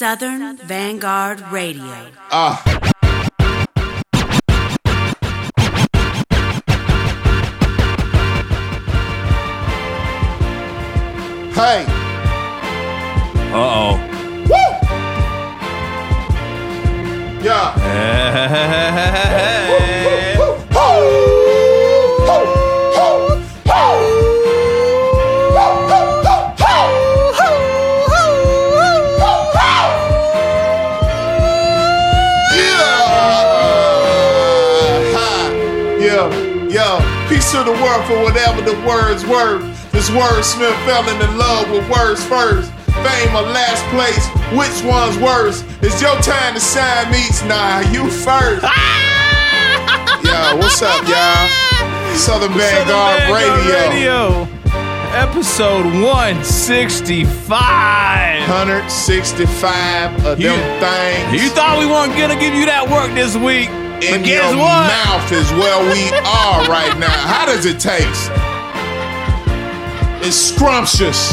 Southern Vanguard Radio. Ah. Hey. For whatever the words were. This wordsmith fell into love with words first. Fame or last place, which one's worse? It's your time to shine, meets. Nah, you first. Ah! Yo, what's up, y'all? Southern Vanguard Radio. Radio. Episode 165. 165 of You- them things You thought we weren't gonna give you that work this week. In your what? mouth is where we are right now. How does it taste? It's scrumptious.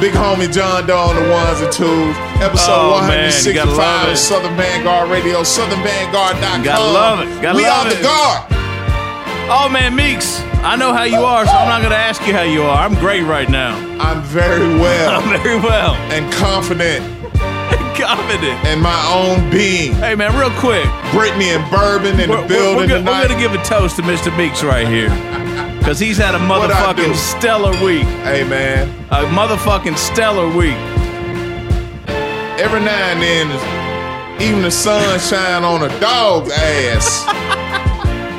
Big homie John Doe on the ones and twos. Episode Oh, man, you gotta 165 love of. Southern Vanguard Radio, SouthernVanguard.com. Gotta love it, gotta we love on it. the guard. Oh man, Meeks, I know how you are, so I'm not gonna ask you how you are. I'm great right now. I'm very well I'm very well. and confident Confident. in my own being. Hey man, real quick. Brittany and Bourbon in We're, the building we're gonna, tonight. we're gonna give a toast to Mr. Meeks right here. Cause he's had a What'd I do? motherfucking stellar week. hey man, A motherfucking stellar week. every now and then, even the sun shine on a dog's ass.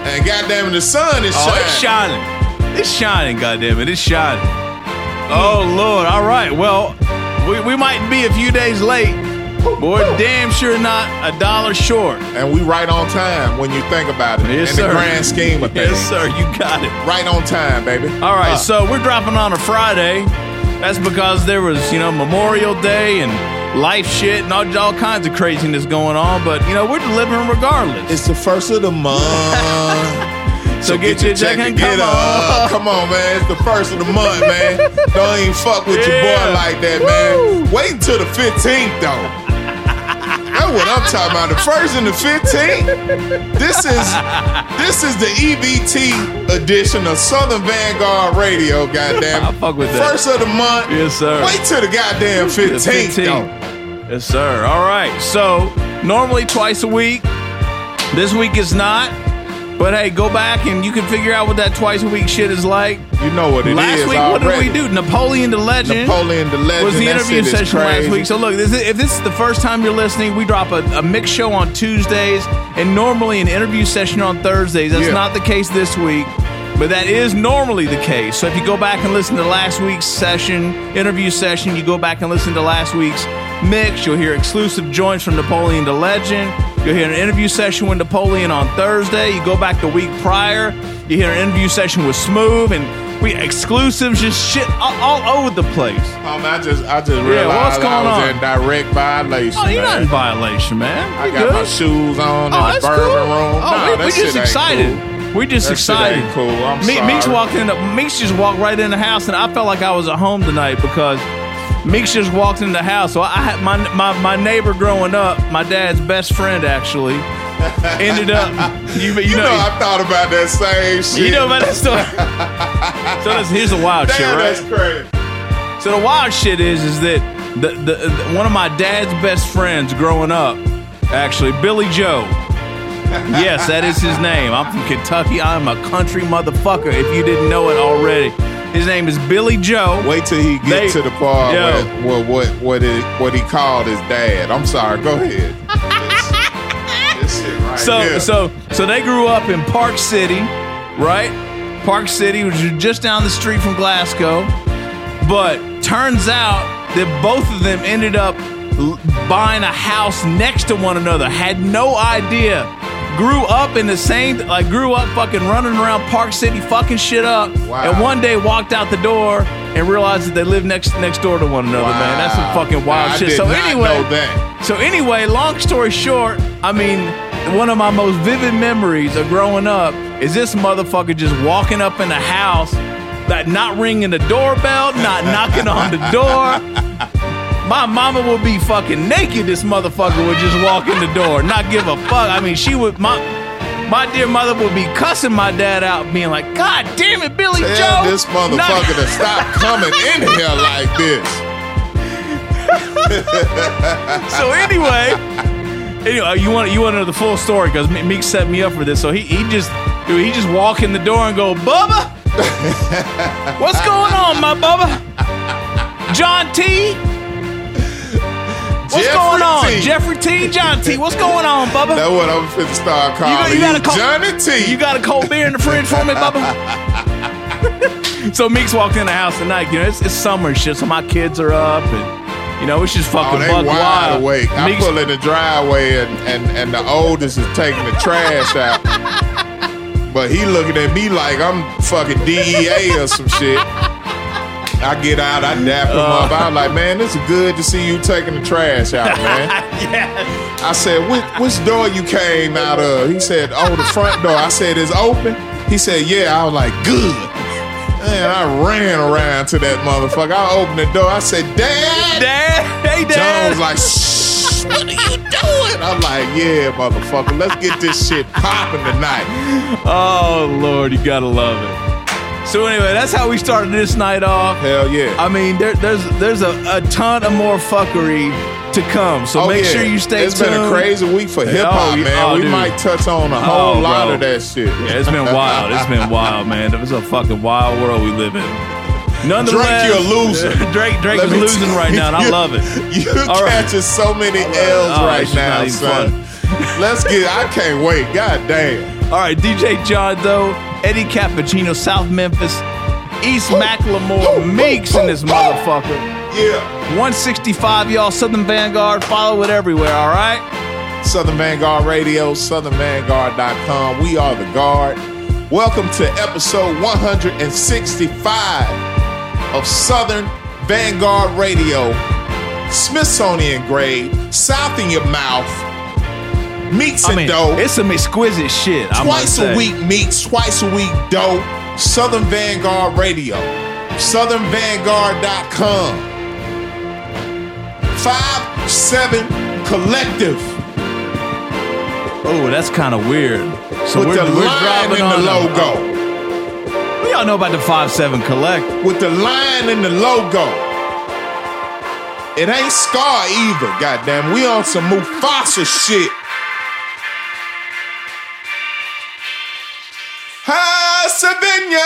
and goddamn it, the sun is Oh, it's shining. shining. It's shining, goddammit. It's shining. Oh, Lord. All right. Well, we, we might be a few days late, we're damn sure not a dollar short. And we right on time when you think about it. Yes, in sir. the grand scheme of things. Yes, sir. You got it. Right on time, baby. All right. Uh, So we're dropping on a Friday. That's because there was, you know, Memorial Day and life shit and all, all kinds of craziness going on. But, you know, we're delivering regardless. it's the first of the month. So get your check and get come up. on. Come on, man. It's the first of the month, man. Don't even fuck with your boy like that, man. Wait until the 15th, though. That's what I'm talking about. The first and the 15th. This is this is the EBT edition of Southern Vanguard Radio, goddamn. I fuck with that. First of the month. Yes, sir. Wait till the goddamn 15th, The 15th. though. Yes, sir. All right. So normally twice a week. This week is not. But hey, go back and you can figure out what that twice a week shit is like. You know what it is last week, what did we do? Napoleon the Legend. Napoleon the Legend. was the that interview is session last week. So look, this is, if this is the first time you're listening, we drop a, a mixed show on Tuesdays and normally an interview session on Thursdays. That's Yeah. not the case this week, but that is normally the case. So if you go back and listen to last week's session, interview session, you go back and listen to last week's mix, you'll hear exclusive joints from Napoleon the Legend. You'll hear an interview session with Napoleon on Thursday. You go back the week prior, you hear an interview session with Smooth and we exclusives, just shit all, all over the place. Um, I just, I just Yeah, what's going I was on? in direct violation. Oh, you're not in violation, man. I got my shoes on Oh, in the bourbon cool. room. Oh, Nah, we, we just excited. cool. We just That excited. cool. I'm Me- Meeks walked in. Meeks just walked right in the house, and I felt like I was at home tonight because Meeks just walked in the house. So I had my my my neighbor growing up, my dad's best friend actually, ended up. You, you, You know, know. I thought about that same shit. you know about that story. so this, here's the wild shit, right? that's crazy. So the wild shit is, is that the, the, the one of my dad's best friends growing up, actually Billy Joe. yes, that is his name. I'm from Kentucky. I'm a country motherfucker. If you didn't know it already, his name is Billy Joe. Wait till he get They- to the part Yo. where, where what what it, what he called his dad. I'm sorry. Go ahead. this, right So here. so so they grew up in Park City, right? Park City, which is just down the street from Glasgow. But turns out that both of them ended up buying a house next to one another. Had no idea. Grew up in the same, like grew up fucking running around Park City, fucking shit up. Wow. And one day walked out the door and realized that they lived next next door to one another. Man, that's some fucking wild I shit. so anyway, know that. so anyway, long story short, I mean, one of my most vivid memories of growing up is this motherfucker just walking up in the house, that not ringing the doorbell, not knocking on the door. my mama would be fucking naked. This motherfucker would just walk in the door, not give a fuck. I mean, she would my my dear mother would be cussing my dad out, being like, "God damn it, Billy Tell Joe!" this motherfucker not- to stop coming in here like this. so anyway, anyway, you want you want to know the full story because Meek set me up for this. So he he just dude, he just walk in the door and go, Bubba, what's going on, my Bubba? John T. What's Jeffrey going on? T. Jeffrey T. John T. What's going on, Bubba? That's what I'm finna start calling you, you got a cold, Johnny T. You got a cold beer in the fridge for me, Bubba? so Meeks walked in the house tonight. You know, it's, it's summer shit, so my kids are up and you know, it's just Oh, fucking they buck wide wild. awake. I Meeks- pull in the driveway and, and, and the oldest is taking the trash out. But he looking at me like I'm fucking DEA or some shit. I get out, I dap him Uh. up. I'm like, man, it's good to see you taking the trash out, man. yes. I said, which, which door you came out of? He said, oh, the front door. I said, it's open? He said, yeah. I was like, good. Man, I ran around to that motherfucker. I opened the door. I said, Dad. Dad, hey Dad. was like, shh, what are you doing? I'm like, yeah, motherfucker, let's get this shit popping tonight. oh Lord, you gotta love it. So anyway, that's how we started this night off. Hell yeah. I mean, there, there's there's a, a ton of more fuckery to come. So Oh, make yeah. sure you stay It's tuned. It's been a crazy week for hip hop, oh, man. Oh, we dude. might touch on a oh, whole Oh, lot bro. of that shit. Yeah, it's been wild. It's been wild, man. It's a fucking wild world we live in. Nonetheless, Drake, you're a loser. Drake, Drake is losing right now, and I love it. You All right. catching so many L's Oh, right now, son. Let's get. I can't wait. God damn. All right, DJ John Doe, Eddie Cappuccino, South Memphis, East Macklemore, Meeks in this motherfucker. Yeah. 165, y'all, Southern Vanguard. Follow it everywhere, all right? Southern Vanguard Radio, southernvanguard.com. We are the guard. Welcome to episode 165 of Southern Vanguard Radio. Smithsonian grade, South in your mouth, meats I and mean, dough. it's some exquisite shit. Twice a week meats, twice a week dough. Southern Vanguard Radio, southernvanguard.com. Five Seven Collective. Oh, that's kind of weird. So with we're, the we're line driving in the on a- logo. we all know about the 5-7 Collect. With the line in the logo. It ain't Scar either, goddamn. We on some Mufasa shit. Ha Savigna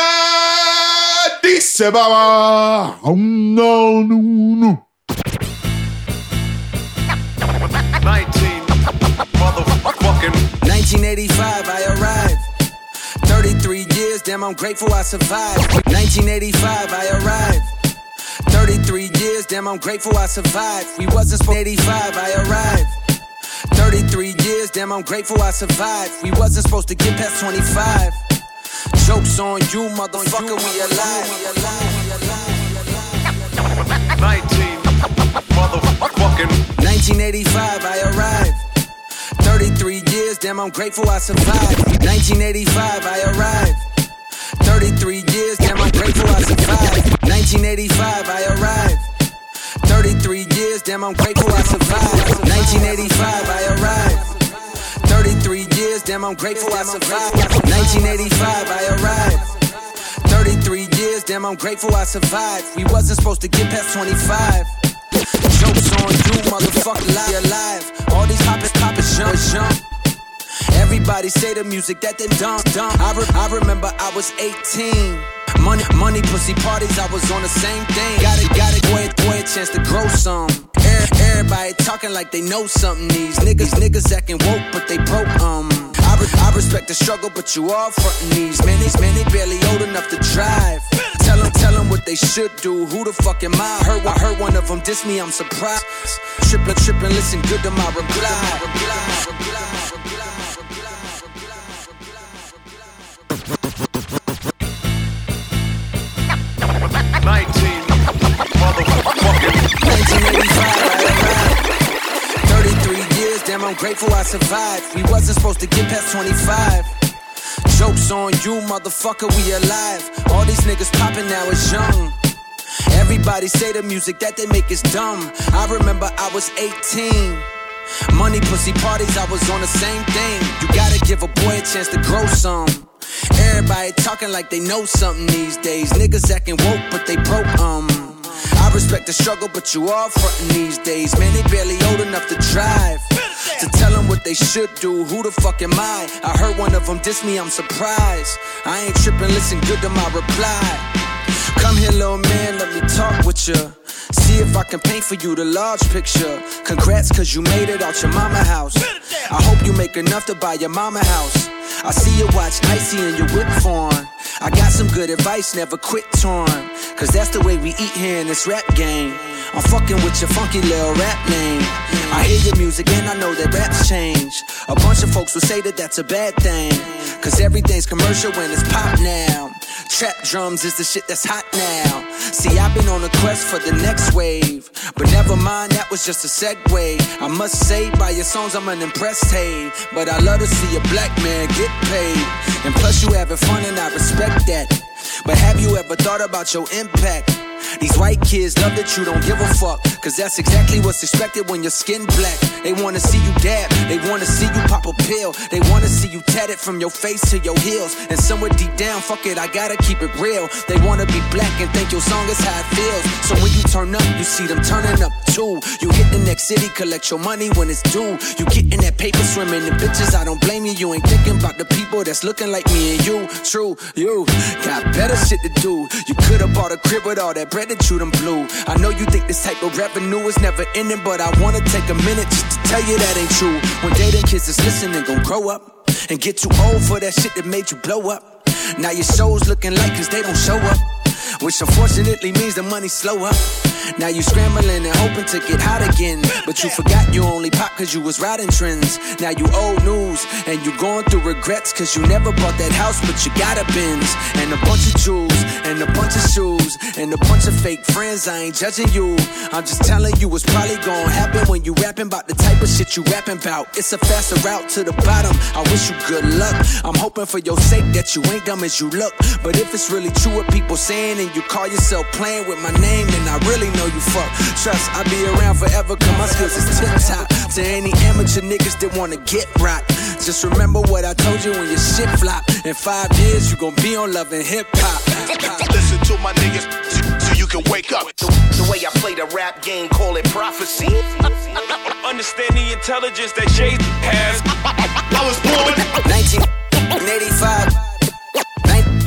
Dice Oh, no, no, no. 1985, I arrived. 33 years, damn, I'm grateful I survived. 1985, I arrived. 33 years, damn, I'm grateful I survived. We wasn't supposed 85, I arrived. 33 years, damn, I'm grateful I survived. We wasn't supposed to get past 25. Jokes on you, motherfucker, we alive. 19 motherfucking 1985, I arrived. 33 years, damn, I'm grateful I survived. 1985, I arrived. 33 years, damn, I'm grateful I survived. 1985, I arrived. 33 years, damn, I'm grateful I survived. 1985, I arrived. 33 years, damn, I'm grateful I survived. 1985, I arrived. 33 years, damn, I'm grateful I survived. We wasn't supposed to get past 25. Jokes on you, motherfucker, lie alive. All these hoppers, poppers, jump, jump. Everybody say the music that they dump, dump. I, re- I remember I was 18. Money, money, pussy parties, I was on the same thing. Got it, got it, boy, boy, a chance to grow some. Er- Everybody talking like they know something. These niggas, niggas acting woke, but they broke, um. I, re- I respect the struggle, but you all frontin' these. Man, these man, they barely old enough to drive. Tell them, tell them what they should do. Who the fuck am I? Heard, I heard one of them diss me, I'm surprised. Trippin', trippin', listen good to my reply. 19 motherfucking 1985, I arrived. 33 years, damn, I'm grateful I survived. We wasn't supposed to get past 25. Jokes on you, motherfucker, we alive. All these niggas popping now is young. Everybody say the music that they make is dumb. I remember I was 18. Money, pussy parties, I was on the same thing. You gotta give a boy a chance to grow some. Everybody talking like they know something these days. Niggas acting woke, but they broke, um. I respect the struggle, but you all frontin' these days. Man, they barely old enough to drive. To tell them what they should do, who the fuck am I? I heard one of them diss me, I'm surprised. I ain't trippin', listen good to my reply. Come here, little man, let me talk with ya. See if I can paint for you the large picture. Congrats, cause you made it out your mama house. I hope you make enough to buy your mama house. I see you watch Icy and your whip form. I got some good advice, never quit torn. Cause that's the way we eat here in this rap game. I'm fucking with your funky little rap name. I hear your music and I know that raps change. A bunch of folks will say that that's a bad thing. Cause everything's commercial when it's pop now. Trap drums is the shit that's hot now. See, I've been on a quest for the next wave. But never mind, that was just a segue. I must say, by your songs, I'm unimpressed, hey. But I love to see a black man get paid. And plus, you having fun, and I respect that. But have you ever thought about your impact? These white kids love that you don't give a fuck. Cause that's exactly what's expected when your skin black. They wanna see you dab, they wanna see you pop a pill. They wanna see you tatted from your face to your heels. And somewhere deep down, fuck it, I gotta keep it real. They wanna be black and think your song is how it feels. So when you turn up, you see them turning up too. You hit the next city, collect your money when it's due. You get in that paper swimming in the bitches, I don't blame you. You ain't thinking about the people that's looking like me and you. True, you got better shit to do. You could've bought a crib with all that bread that you done blew. I know you think this type of revenue is never ending, but I wanna take a minute just to tell you that ain't true. When dating kids is listening, gon' grow up and get too old for that shit that made you blow up. Now your show's looking like cause they don't show up. Which unfortunately means the money slow up. Now you scrambling and hoping to get hot again. But you forgot you only pop cause you was riding trends. Now you old news and you going through regrets cause you never bought that house but you got a Benz. And a bunch of jewels and a bunch of shoes and a bunch of fake friends. I ain't judging you. I'm just telling you what's probably gonna happen when you rapping about the type of shit you rapping about. It's a faster route to the bottom. I wish you good luck. I'm hoping for your sake that you ain't dumb as you look. But if it's really true what people saying and you call yourself playing with my name, and I really know you fuck. Trust, I'll be around forever, cause my skills is tip top. To any amateur niggas that wanna get rocked. Just remember what I told you when your shit flop. In five years, you gon' be on loving hip hop. Listen to my niggas so- so you can wake up. The, the way I play the rap game, call it prophecy. Understand the intelligence that Jay has. I was born 1985.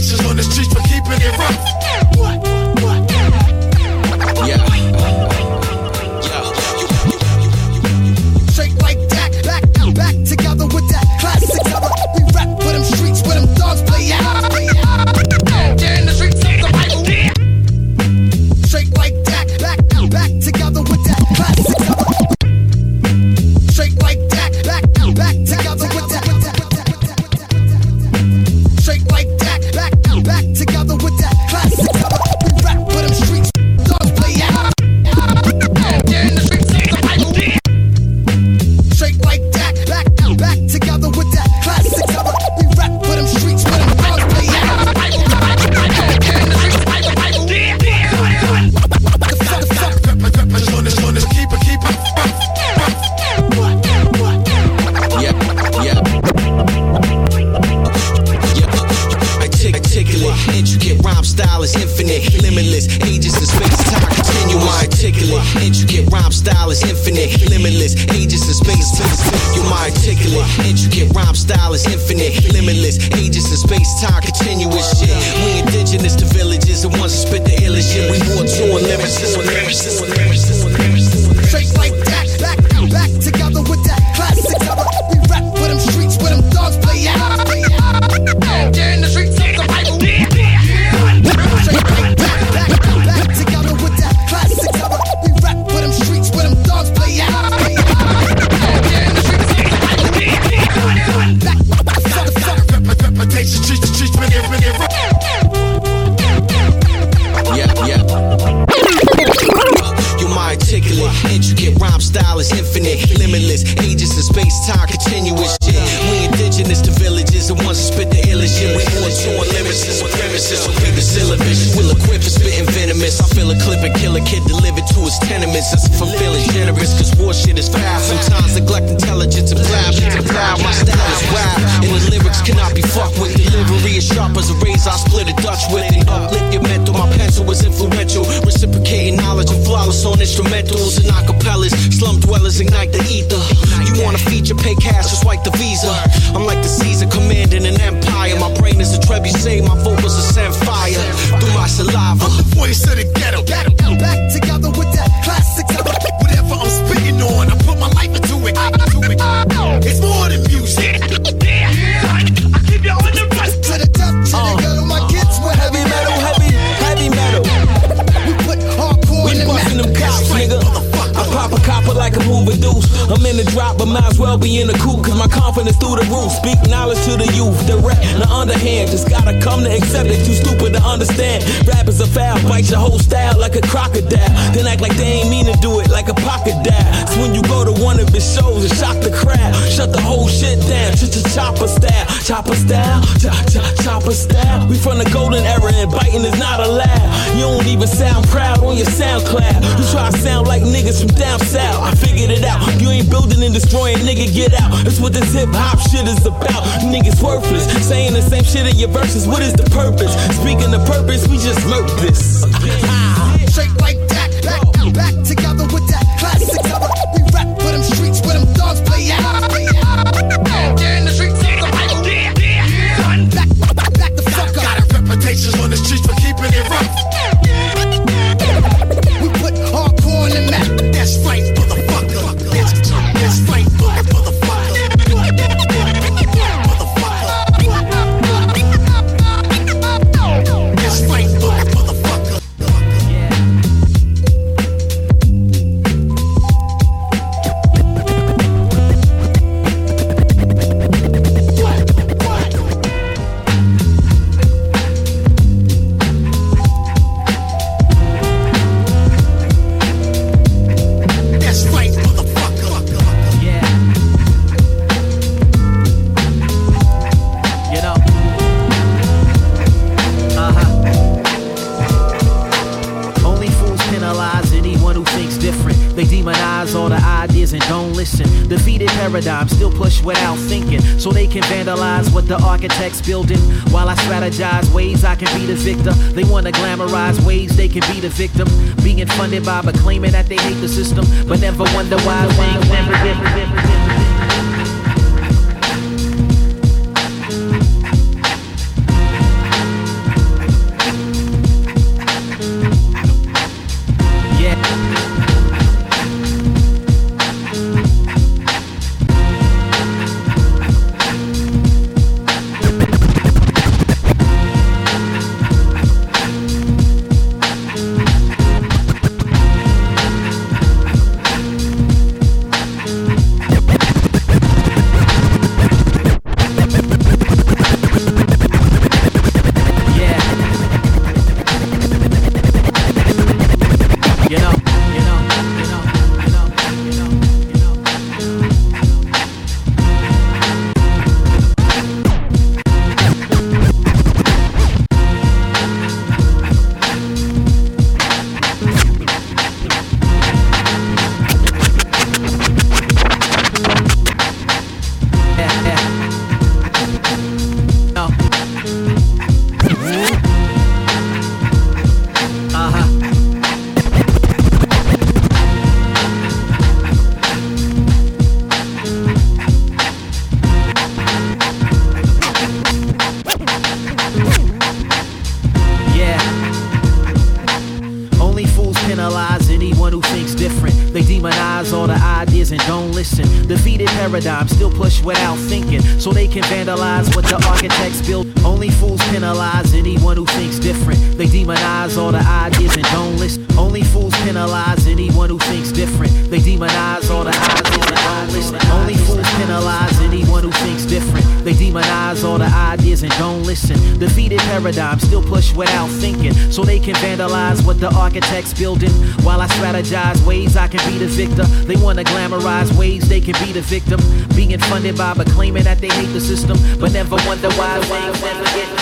Reputation on the streets for keeping it rough. the victim. Being funded by but claiming that they hate the system, but never wonder why can be the victim. Being funded by but claiming that they hate the system, but never wonder why never get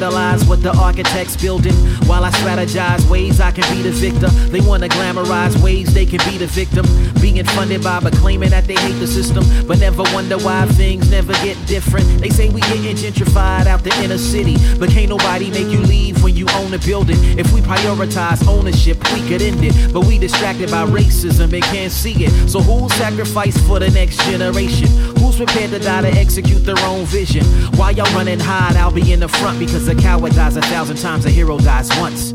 vandalize what the architect's building. While I strategize ways I can be the victor, they wanna glamorize ways they can be the victim. Being funded by but claiming that they hate the system, but never wonder why things never get different. They say we getting gentrified out the inner city, but can't nobody make you leave when you own a building. If we prioritize ownership, we could end it, but we distracted by racism and can't see it. So who'll sacrifice for the next generation? Who's prepared to die to execute their own vision? While y'all running hide, I'll be in the front because a coward dies a thousand times, a hero dies once.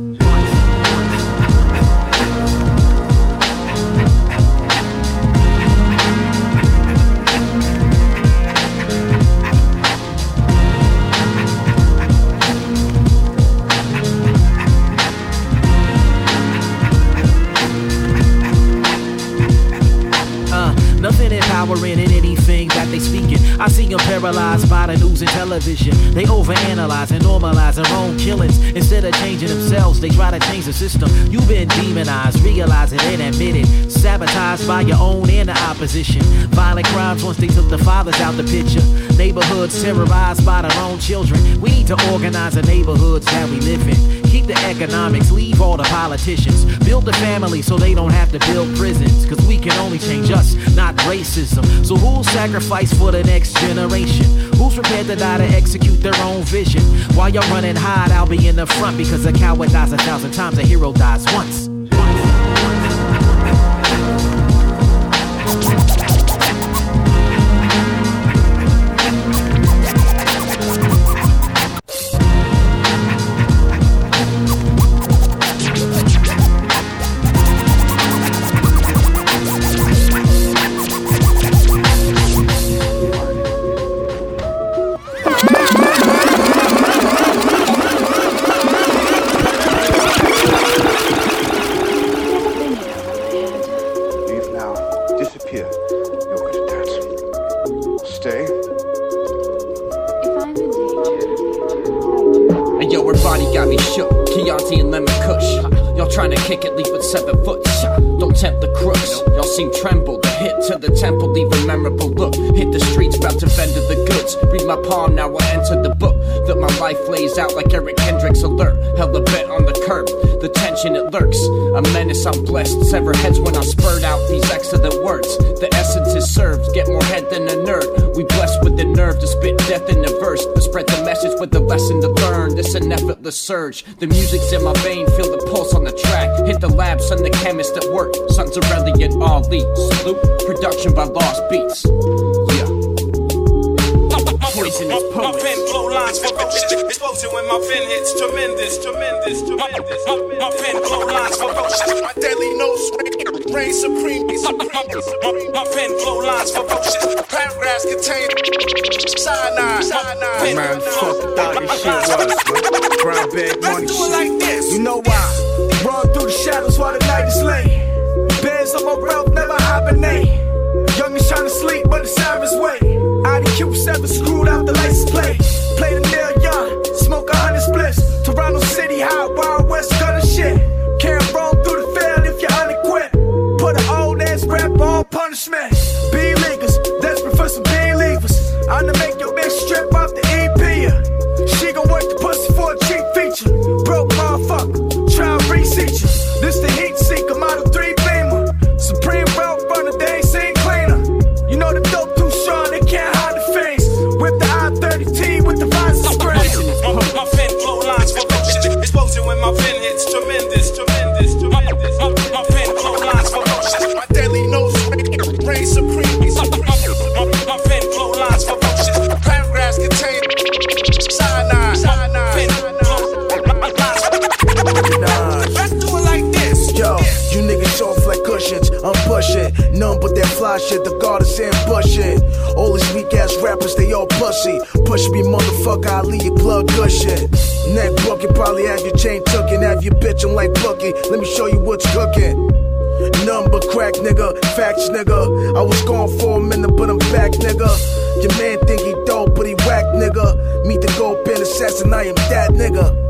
By the news and television. They overanalyze and normalize their own killings. Instead of changing themselves, they try to change the system. You've been demonized, realize it and admit it. Sabotaged by your own and the opposition. Violent crimes once they took the fathers out the picture. Neighborhoods terrorized by their own children. We need to organize the neighborhoods that we live in. Keep the economics, leave all the politicians. Build the family so they don't have to build prisons. Cause we can only change us, not racism. So who'll sacrifice for the next generation? Who's prepared to die to execute their own vision? While you're running hide, I'll be in the front because a coward dies a thousand times, a hero dies once. Surge. The music's in my vein. Feel the pulse on the track. Hit the lab, son the chemist at work. Sons of Reliant Ali. Salute. Production by Lost Beats. Yeah. Poisonous My pen blow lines for explosion when my pen hits tremendous, tremendous, tremendous. My, my pen blow lines for My deadly nose reign supreme. my, my pen blow lines for Paragraphs contain cyanide. Cyanide. Man, fuck thought this shit was. Brown bag money Let's do it like this. You know why? Run through the shadows while the night is late. Bears on my wealth never hibernate. Young is trying to sleep, but the sirens wait. IDQ 7 screwed out the license plate. Play the nail young, smoke a hundred splits. Toronto City high, Wild West punishment. Be leaguers, desperate for some big leavers. I'm to make your bitch strip off the EP. She gon' work the pussy for a cheap feature. Broke motherfucker, try and reseat you. This the heat seeker, Model fly shit, the goddess ambushing. All these weak ass rappers, they all pussy. Push me, motherfucker, I leave your plug gushing. Neck broken, probably have your chain tucking, have your bitch, I'm like Bucky. Let me show you what's cooking. Number crack, nigga. Facts, nigga. I was gone for a minute, but I'm back, nigga. Your man think he dope, but he whack, nigga. Meet the gold pen assassin, I am that nigga.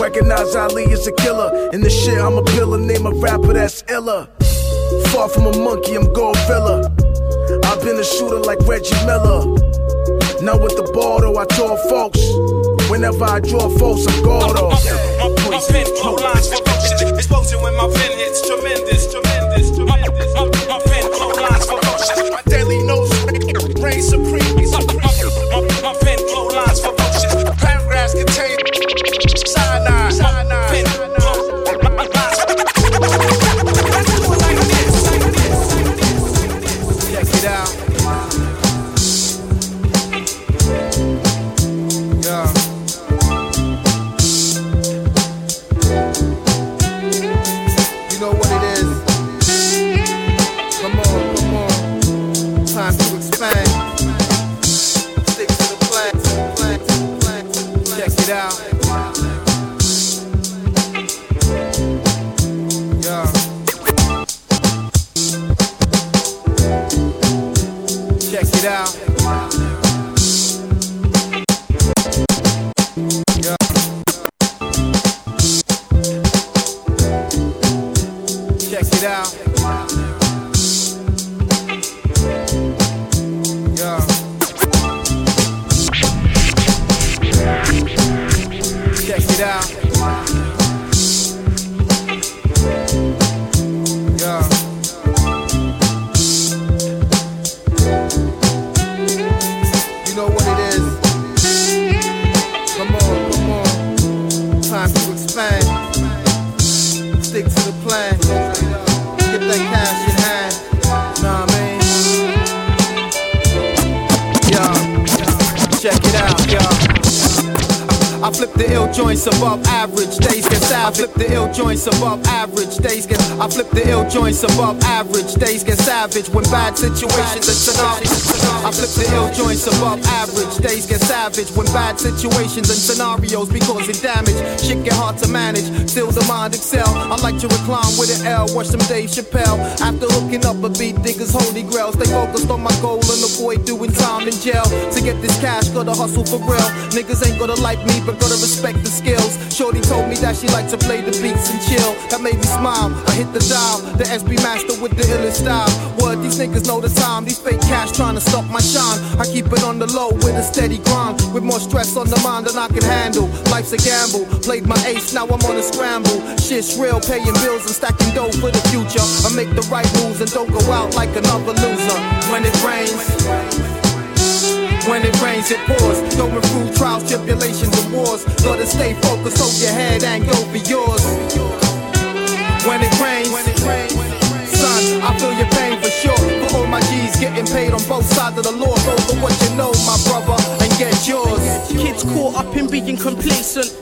Recognize Ali as a killer. In this shit, I'm a pillar. Name a rapper that's iller. Far from a monkey, I'm gorilla. I've been a shooter like Reggie Miller. Now with the ball, though, I tore folks. Whenever I draw folks, I'm Gordo. My pen flow lines ferocious. Explosion when my pen hits. Tremendous, tremendous, tremendous. My, my pen flow lines ferocious. My deadly nose reign supreme. My pen flow lines ferocious. Paragraphs contain cyanide. My joints above average, days get. I flip the ill joints above average, days get. I flip the ill joints above average, days get savage. When bad situations and scenarios. I flip the ill joints above average, days get savage. When bad situations and scenarios be causing damage. Shit get hard to manage, still the mind excel. I like to recline with an L, watch some Dave Chappelle. After hooking up a beat, diggers holy grail. Stay focused on my goal and avoid doing time in jail. To get this cash, gotta hustle for real. Niggas ain't gonna like me, but gotta respect the skills. Shorty told me that she liked to play the beats and chill. That made me smile. I hit the dial, the SB master with the illest style. Word, these niggas know the time. These fake cash trying to stop my shine. I keep it on the low with a steady grind. With more stress on the mind than I can handle. Life's a gamble. Played my ace, now I'm on a scramble. Shit's real, paying bills and stacking dough for the future. I make the right moves and don't go out like another loser. When it rains. When it rains, it pours. Going through trials, tribulations, and wars. Gotta stay focused, hold your head and go for yours. When it rains, son, I feel your pain for sure. For all my G's getting paid on both sides of the law. Go for what you know, my brother, get yours. Kids caught up in being complacent.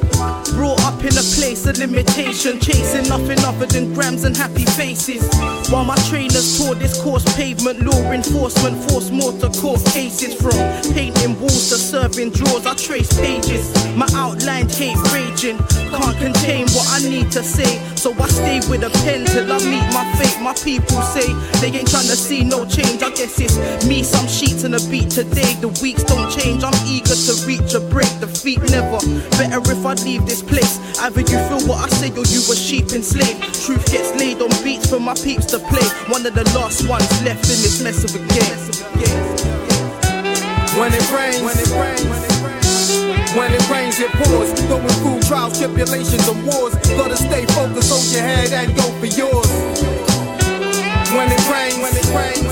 Brought up in a place of limitation, chasing nothing other than grams and happy faces. While my trainers tore this course pavement, law enforcement force more to court cases. From painting walls to serving drawers, I trace pages. My outlined hate raging, can't contain what I need to say. So I stay with a pen till I meet my fate. My people say they ain't trying to see no change. I guess it's me, some sheets and a beat today. The weeks don't change. I'm eager to reach a break. the Defeat never. Better if I leave this place. Either you feel what I say or you a sheep enslaved. Truth gets laid on beats for my peeps to play. One of the last ones left in this mess of a game. When it rains, when it rains, when it rains, When it rains, it pours. Going through trials, tribulations, and wars. Gotta stay focused, hold your head and go for yours. When it rains, when it rains,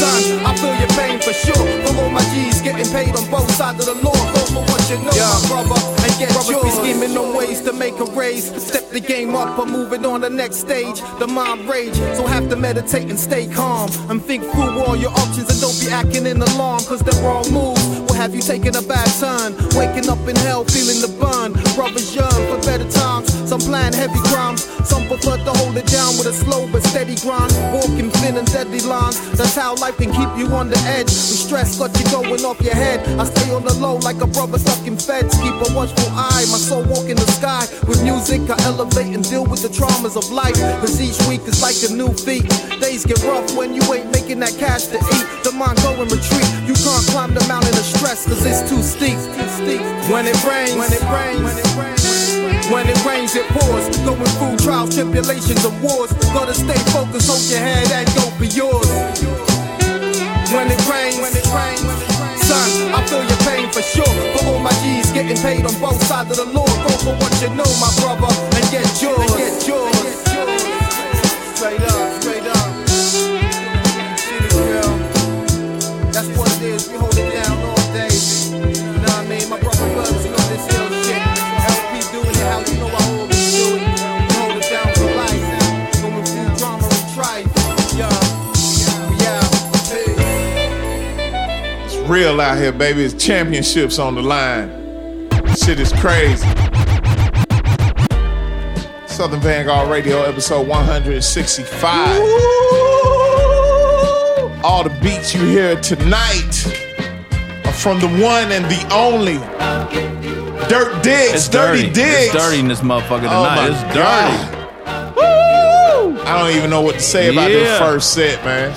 son, I feel your pain for sure. For all my getting paid on both sides of the law. Go for what you know, my brother, and get Brothers yours. be scheming on ways to make a raise. Step the game up, I'm moving on the next stage. The mind rage, so have to meditate and stay calm. And think through all your options and don't be acting in alarm, cause the wrong moves have you taking a bad turn. Waking up in hell, feeling the burn. Brothers yearn for better times. Some plan heavy crimes, some prefer to hold it down with a slow but steady grind. Walking thin and deadly lines. That's how life can keep you on the edge. The stress got you going off your head. I stay on the low like a brother stuck in feds. Keep a watchful eye. My soul walk in the sky. With music, I elevate and deal with the traumas of life. Cause each week is like a new feat. Days get rough when you ain't making that cash to eat. The mind go in retreat. You can't climb the mountain of stress cause it's too steep. When it rains, when it rains, when it rains. When it rains, it pours. Going through trials, tribulations, and wars. Gotta stay focused, hold your head, and go be yours. When it rains, when it rains, son, I feel your pain for sure. For all my G's getting paid on both sides of the law. Go for what you know, my brother, and get yours. And get yours. Straight up. Real out here, baby. It's championships on the line. Shit is crazy. Southern Vanguard Radio, episode 165. All the beats you hear tonight are from the one and the only Dirt Diggs. It's Dirty dirty. Diggs. It's dirty in this motherfucker Oh tonight. my it's dirty. Woo! I don't even know what to say about Yeah. this first set, man.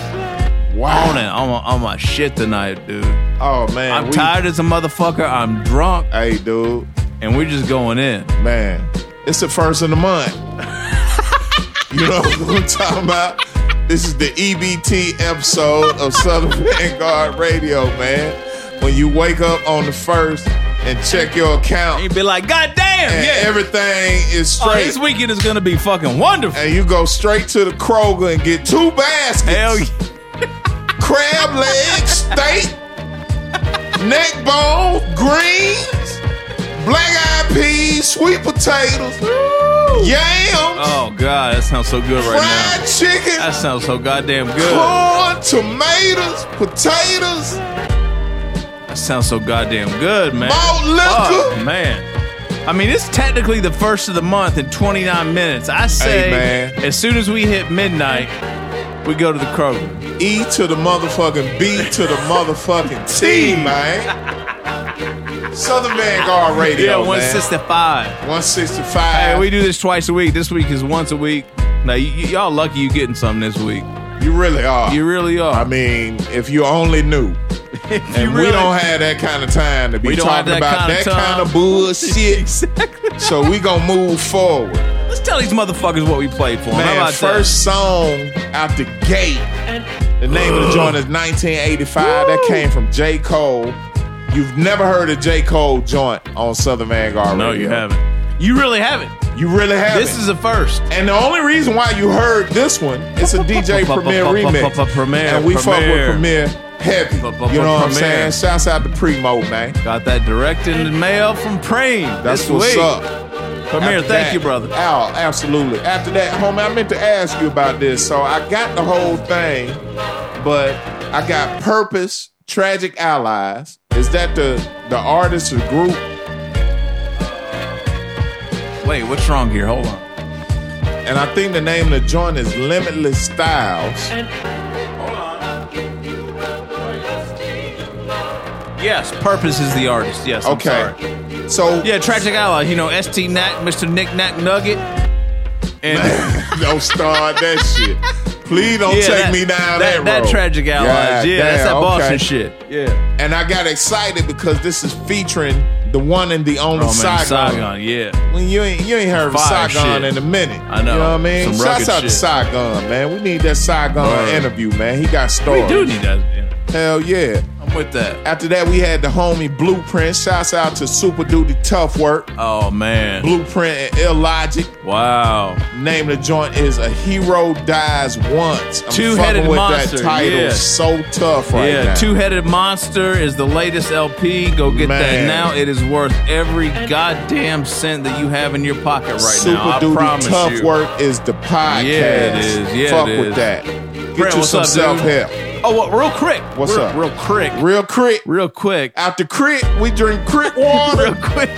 Wow. On it. On my, on my shit tonight, dude. Oh man, I'm we- tired as a motherfucker. I'm drunk. Hey, dude. And we're just going in. Man, it's the first of the month. you know what I'm talking about? This is the EBT episode of Southern Vanguard Radio, man. When you wake up on the first and check your account, You be like, God damn, and yeah. everything is Oh, straight. this weekend is gonna be fucking wonderful. and you go straight to the Kroger and get two baskets. Hell yeah. crab legs, steak, neck bones, greens, black eyed peas, sweet potatoes, yams, Oh god, that sounds so good right now. fried chicken, That sounds so goddamn good. corn, tomatoes, potatoes, That sounds so goddamn good, man. malt liquor. Fuck, man. I mean, it's technically the first of the month in 29 minutes. I say, Hey, man. as soon as we hit midnight, we go to the Kroger. E to the motherfucking B to the motherfucking T, man. Southern Vanguard Radio, Yeah, man. 165. 165. Hey, we do this twice a week. This week is once a week. Now, y- y'all lucky you getting something this week. you really are. You really are. I mean, if you only knew. And we really- don't have that kind of time to be We talking that about kind of that kind of bullshit. exactly. so we gonna move forward. Let's tell these motherfuckers what we played for 'em. How Man, about first song out the gate. The name of the joint is 1985. That came from J. Cole. You've never heard a J. Cole joint on Southern Vanguard that? No, Radio. you haven't. You really haven't. You really haven't. This is a first. and the only reason why you heard this one, it's a DJ Premier remix. Premier, and we fuck with Premier. Premier heavy. You know what I'm Premier. saying? Shouts out to Primo, man. Got that direct in the mail from Preem. That's this what's week. up. Premier, After thank that- you, brother. Al, absolutely. After that, homie, I meant to ask you about this. So I got the whole thing, but I got Purpose, Tragic Allies. Is that the the artist or group? Wait, what's wrong here? Hold on. And I think the name of the joint is Limitless Styles. Yes, Purpose is the artist. Yes. I'm Okay. So Yeah, Tragic Ally. You know, St. Knack, Mr. Nick Knack Nugget. And don't start that shit. Please don't Yeah, take that- me down that- that, that road. Tragic. God Yeah, that's damn, that Boston okay. shit. Yeah. And I got excited because this is featuring the one and the only Oh man, Saigon. Saigon. Yeah. When you ain't you ain't heard of Fire Saigon shit. in a minute. I know. You know what I mean? Some Shouts out to. Saigon, man. We need that Saigon Word. interview, man. He got We do need that. yeah. Hell yeah. With that. After that, we had the homie Blueprint. Shouts out to Super Duty Tough Work. Oh man. Blueprint and Illogic. Wow. Name of the joint is A Hero Dies Once. I'm Two-headed with monster, that title. yeah. So tough right yeah, now. Two Headed Monster is the latest LP. Go get that now. It is worth every goddamn cent that you have in your pocket right Super now. I Duty promise Tough you. Work is the podcast. Yeah, it is. Yeah, Fuck it with that. Get Brent, you some self help. Oh, what? Real quick. What's real, up? Real quick. Real quick. Real quick. After creek, we drink creek water. real quick.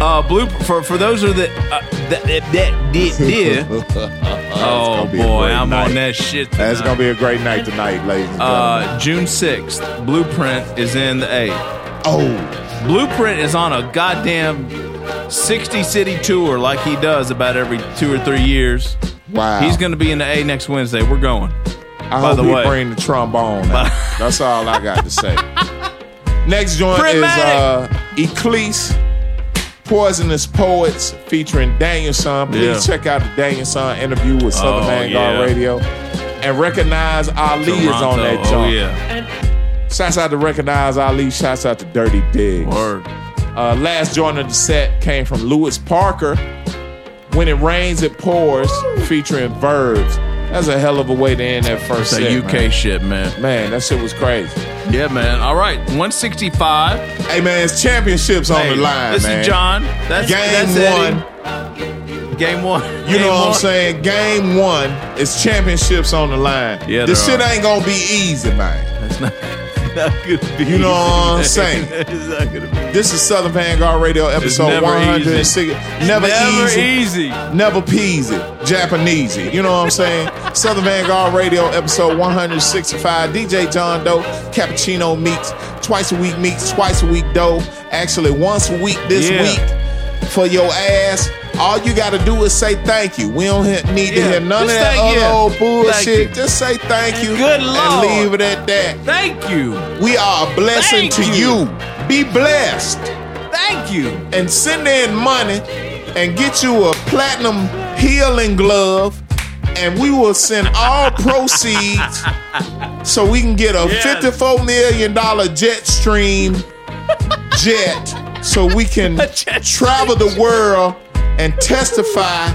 Uh, blue for for those of the uh, that that did did. Oh gonna boy, I'm night. on that shit. That's gonna be a great night tonight, ladies and gentlemen. Uh, June 6th, Blueprint is in the A. oh, Blueprint is on a goddamn 60 city tour like he does about every two or three years. wow. He's going to be in the A next Wednesday. We're going. I by hope the we way. bring the trombone. out. That's all I got to say. Next joint is uh, Ecclese, Poisonous Poets, featuring Danielson. Please Yeah. check out the Danielson interview with Southern Oh, Vanguard yeah. Radio. And Recognize Ali is on Toronto. that Oh, joint. yeah. Shouts out to Recognize Ali. Shouts out to Dirty Diggs. Word. Uh, last joint of the set came from Lewis Parker. When it rains, it pours, featuring verbs. That's a hell of a way to end that first It's set. UK man. shit, man. Man, that shit was crazy. Yeah, man. All right. 165. Hey, man, it's championships on the line, This man. is John. That's Game that's one. Game one. You Game know what I'm saying? Game one is championships on the line. Yeah, this shit are. ain't gonna be easy, man. It's not, not gonna be. You know what I'm saying? it's not gonna be. This is Southern Vanguard Radio episode never 160. Never, Never easy. easy. Never peasy. Japanesey. You know what I'm saying? Southern Vanguard Radio episode 165. DJ John Doe, Cappuccino Meets. Twice a week meets, twice a week dough. Actually, once a week this Yeah. week for your ass. All you got to do is say thank you. We don't need to Yeah, hear none of that other you. old bullshit. Just say thank you. Good And Lord. leave it at that. Thank you. We are a blessing Thank to you. you. Be blessed Thank you. and send in money and get you a platinum healing glove and we will send all proceeds so we can get a Yes. $54 million jet stream jet so we can travel the world and testify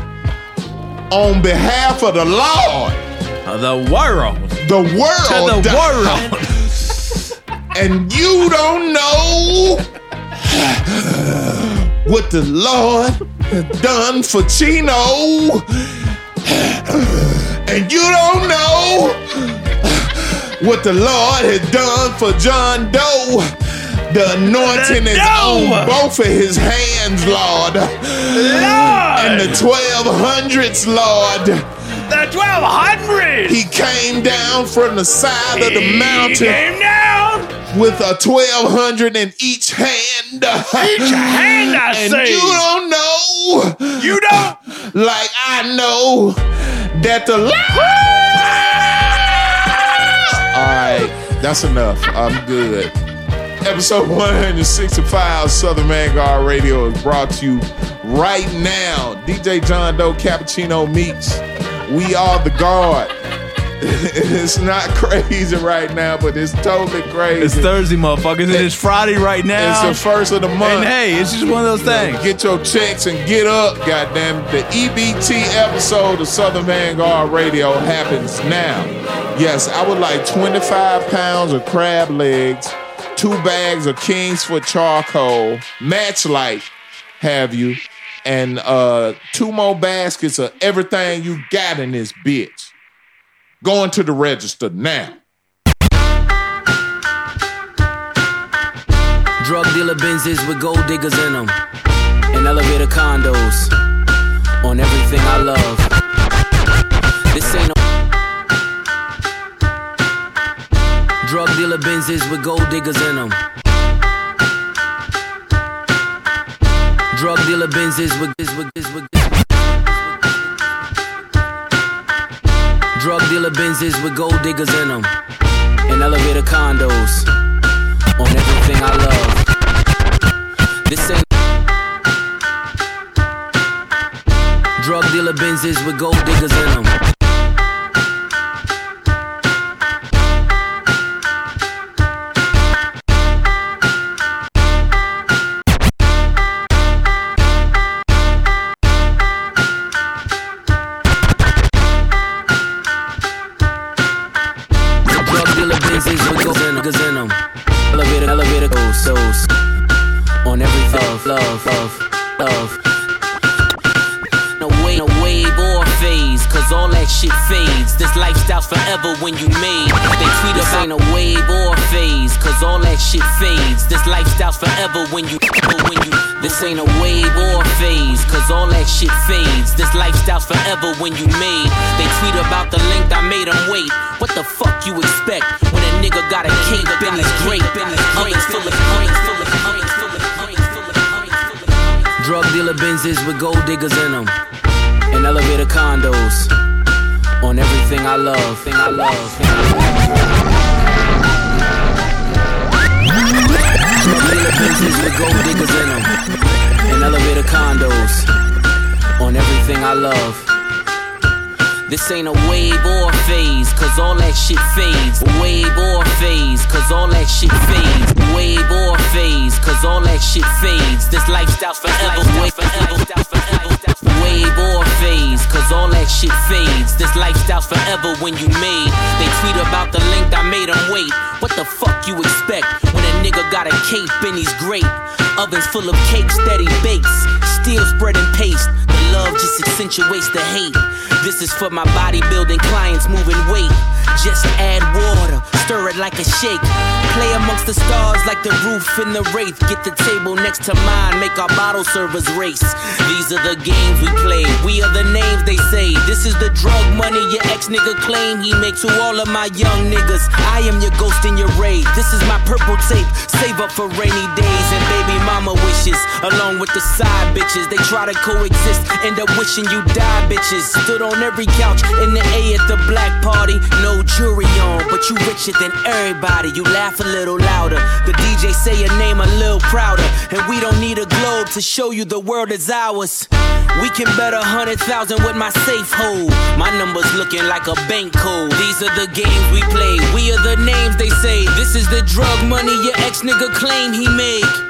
on behalf of the Lord. Uh, the world. The world. To the world. and you don't know what the Lord has done for Chino, and you don't know what the Lord has done for John Doe. The anointing is on both of his hands, Lord. Lord. And the 1200s, Lord. The 1200. He came down from the side of the He mountain came down. with a 1200 in each hand. Each hand, I and say. you don't know, You don't. like I know, that the All right, that's enough. I'm good. Episode 165 Southern Vanguard Radio is brought to you right now. DJ John Doe Cappuccino Meets. We are the guard. it's not crazy right now, but it's totally crazy. It's Thursday, motherfuckers. and It's Friday right now. It's the first of the month. And hey, it's just one of those things. Get your checks and get up, goddamn. The EBT episode of Southern Vanguard Radio happens now. Yes, I would like 25 pounds of crab legs, two bags of kings Kingsford charcoal, match light, have you, and uh two more baskets of everything you got in this bitch. Going to the register now. Drug dealer Benzes with gold diggers in them. And elevator condos. On everything I love. This ain't Drug dealer Benzes with gold diggers in them. Drug dealer Benzes with with with with. Drug dealer Benzes with gold diggers in them. And elevator condos. On everything I love. This ain't. Drug dealer Benzes with gold diggers in them. When you made. They tweet us ain't a wave or phase, cause all that shit fades. This lifestyle's forever when you, when you. This ain't a wave or phase, cause all that shit fades. This lifestyle's forever when you made. They tweet about the length I made them wait. What the fuck you expect when a nigga got a cape in his grape? Ovens full of, full of, full of, full of, ovens full of. Drug dealer Benzes with gold diggers in them. And elevator condos. On everything I love. Thing I love. Thing with gold diggers in them. And elevator condos. On everything I love. This ain't a wave or phase, cause all that shit fades. Wave or phase, cause all that shit fades. Wave or phase, cause all that shit fades. This lifestyle's forever. Wave forever. Wave or phase, cause all that shit fades. This lifestyle's forever when you made. They tweet about the length I made them wait. What the fuck you expect when a nigga got a cape and he's great? Ovens full of cakes that he bakes. Still spreading paste. The love just accentuates the hate. This is for my bodybuilding clients moving weight. Just add water, stir it like a shake. Play amongst the stars like the roof in the wraith. Get the table next to mine, make our bottle servers race. These are the games we play. We are the names they say. This is the drug money your ex nigga claim he make to all of my young niggas. I am your ghost in your raid. This is my purple tape. Save up for rainy days and baby mama wishes. Along with the side bitches, they try to coexist. End up wishing you die, bitches. Stood on every couch in the A at the black party. No jury on, but you richer than everybody. You laugh a little louder. The DJ say your name a little prouder. And we don't need a globe to show you the world is ours. We can bet a hundred thousand with my safe hold. My numbers looking like a bank code. These are the games we play. We are the names they say. This is the drug money your ex nigga claim he make.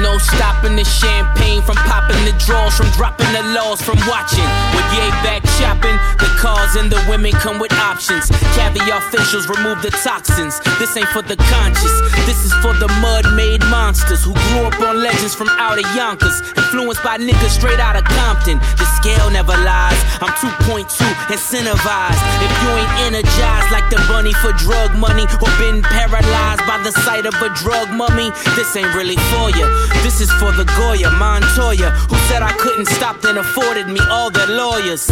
No stopping the champagne from popping the draws, from dropping the laws, from watching. With yay back shopping, the cars and the women come with options. Caviar facials remove the toxins. This ain't for the conscious, this is for the mud made monsters who grew up on legends from out of Yonkers. Influenced by niggas straight out of Compton. The scale never lies. I'm 2.2 incentivized. If you ain't energized like the bunny for drug money or been paralyzed by the sight of a drug mummy, this ain't really for ya. This is for the Goya Montoya who said I couldn't stop then afforded me all their lawyers.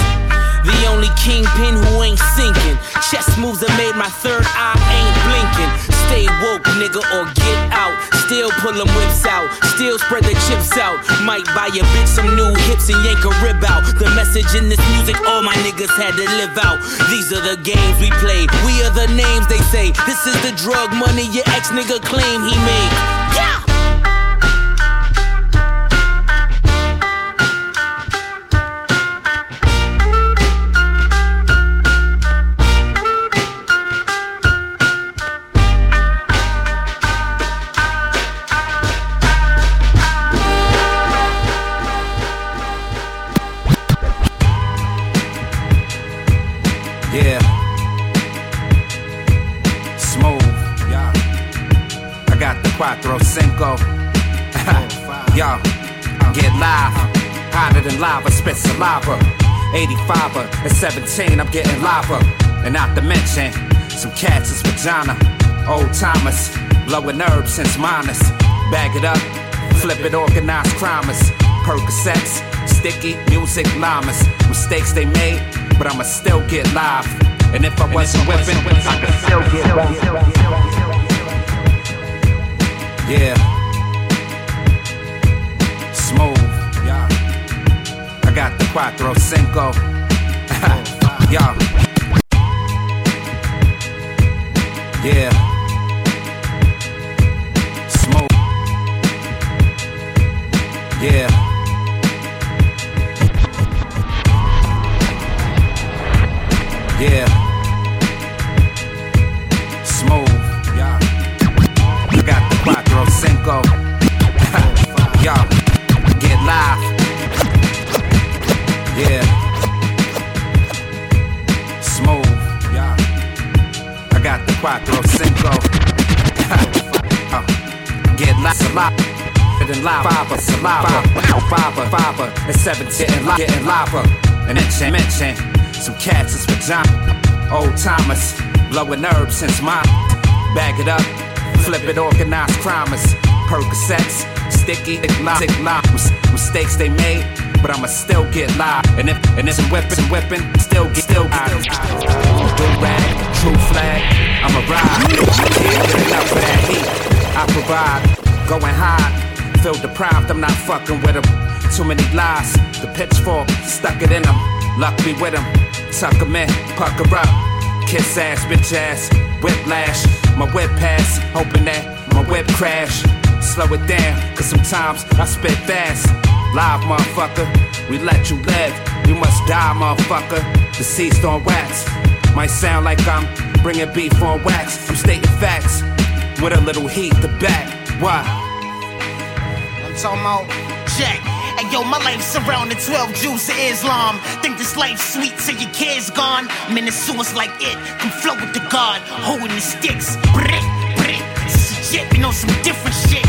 The only kingpin who ain't sinking. Chess moves that made my third eye ain't blinking. Stay woke, nigga, or get out. Still pull them whips out. Still spread the chips out. Might buy your bitch some new hips and yank a rib out. The message in this music, all my niggas had to live out. These are the games we play. We are the names they say. This is the drug money your ex nigga claim he made. Lava, spit saliva. 85 at 17, I'm getting lava. And not to mention, some cats is vagina. Old Thomas, blowing herbs since minus. Bag it up, flip it, organized crimers. Percocets, sticky music llamas. Mistakes they made, but I'ma still get live. And if I wasn't whipping, I could still get live. Yeah. Got the Quattro Cinco. Yo. Yeah. Since my Bag it up, flip it, organized crimers. Percocets, sticky, logic, mis- mistakes they made, but I'ma still get live. And if and I'm whipping, whipping, still get, still get. Rag, true flag, I'ma ride. Yeah, get enough for that heat. I provide, going high. Feel deprived, I'm not fucking with them. Too many lies, the pitchfork, stuck it in them. Luck me with them, tuck 'em in, pucker up. Kiss ass, bitch ass, whiplash. My whip pass, hoping that my whip crash. Slow it down, cause sometimes I spit fast. Live, motherfucker, we let you live. You must die, motherfucker. Deceased on wax. Might sound like I'm bringing beef on wax. I'm stating facts with a little heat to back. Why? I'm talking about check. Yo, my life's around the 12 Jews of Islam. Think this life's sweet till your kid's gone. Minnesota's like it. Come flow with the God, holding the sticks. Brick, brick. Shit, we know some different shit.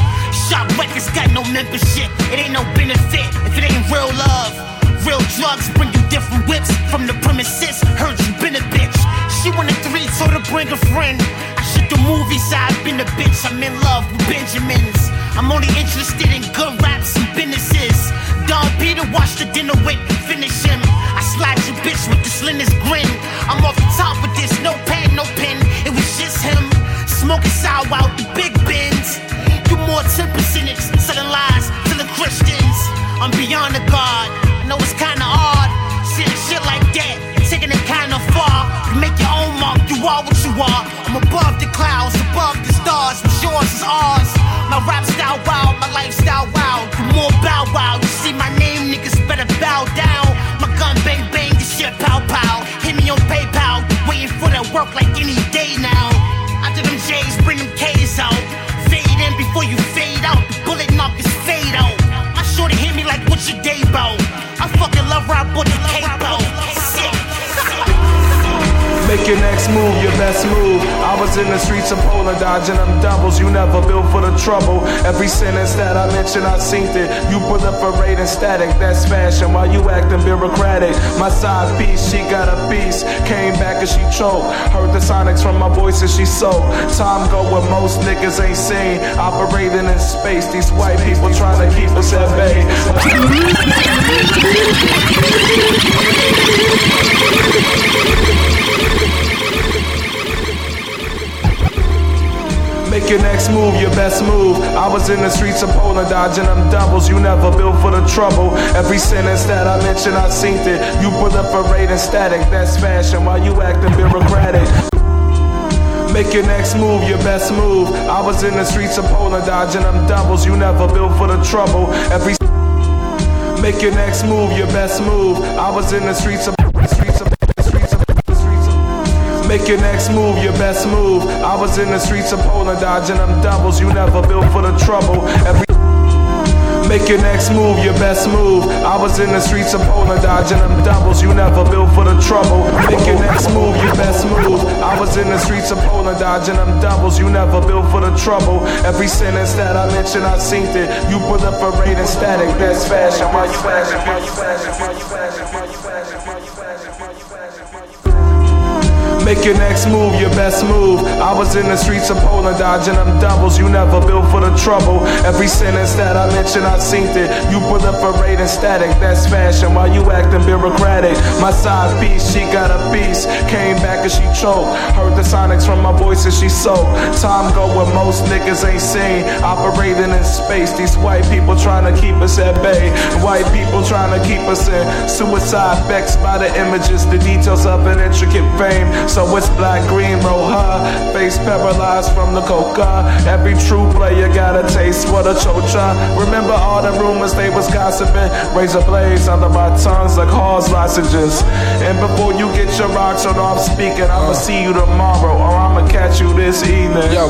Shop records got no membership. It ain't no benefit if it ain't real love. Real drugs bring you different whips from the premises. Heard you been a bitch. She wanted three, so to bring a friend. I shit the movie side, been a bitch. I'm in love with Benjamins. I'm only interested in good raps and businesses. Don Peter watch the dinner with, finish him. I slide your bitch with the slimmest grin. I'm off the top with this, no pad, no pen. It was just him. Smoking sour out the big bins. You more 10 percentage, selling lies to the Christians. I'm beyond the God. I know it's kinda odd. Seeing shit like that, taking it kinda far. You make your own mark, you are what you are. I'm above the clouds, above the stars. What's yours is ours. My rap style wild, my lifestyle wild. You more bow wow. You see my name, niggas better bow down. My gun bang bang, this shit pow pow. Hit me on PayPal, waiting for that work like any day now. After them J's, bring them K's out. Fade in before you fade out. The bullet knock is fade out. My shorty hit me like, what's your day, bro? I fucking love rap with the. Sick. Make your next move your best move. I was in the streets of Poland dodging them doubles. You never built for the trouble. Every sentence that I mentioned, I seen it. You proliferate and static. That's fashion while you acting bureaucratic. My side piece, she got a piece. Came back and she choked. Heard the sonics from my voice and she soaked. Time go where most niggas ain't seen. Operating in space. These white people trying to keep us at bay. Move. I was in the streets of Poland dodging them doubles. You never built for the trouble. Every sentence that I mentioned, I seen it. You proliferate and static. That's fashion while you acting bureaucratic. Make your next move your best move. I was in the streets of Poland dodging them doubles. You never built for the trouble. Every Make your next move your best move. I was in the streets of Make your next move your best move. I was in the streets of Poland dodging them doubles. You never built for the trouble. Every Make your next move your best move. I was in the streets of Poland dodging them doubles. You never built for the trouble. Make your next move your best move. I was in the streets of Poland dodging them doubles. You never built for the trouble. Every sentence that I mentioned, I seen it. You proliferate and static. That's fashion. While you fashion, while you fashion, while you fashion, Make your next move your best move. I was in the streets of Poland dodging them doubles. You never built for the trouble. Every sentence that I mentioned, I seen it. You proliferate and static. That's fashion while you acting bureaucratic. My side piece, she got a piece. Came back and she choked. Heard the sonics from my voice and she soaked. Time go where most niggas ain't seen. Operating in space. These white people trying to keep us at bay. White people trying to keep us in suicide vexed by the images, the details of an intricate fame. So it's black, green, roja. Face paralyzed from the coca. Every true player got a taste for the chocha. Remember all the rumors they was gossiping. Razor blades under my tongues like horse lozenges. And before you get your rocks on off speaking, I'ma see you tomorrow or I'ma catch you this evening. Yo,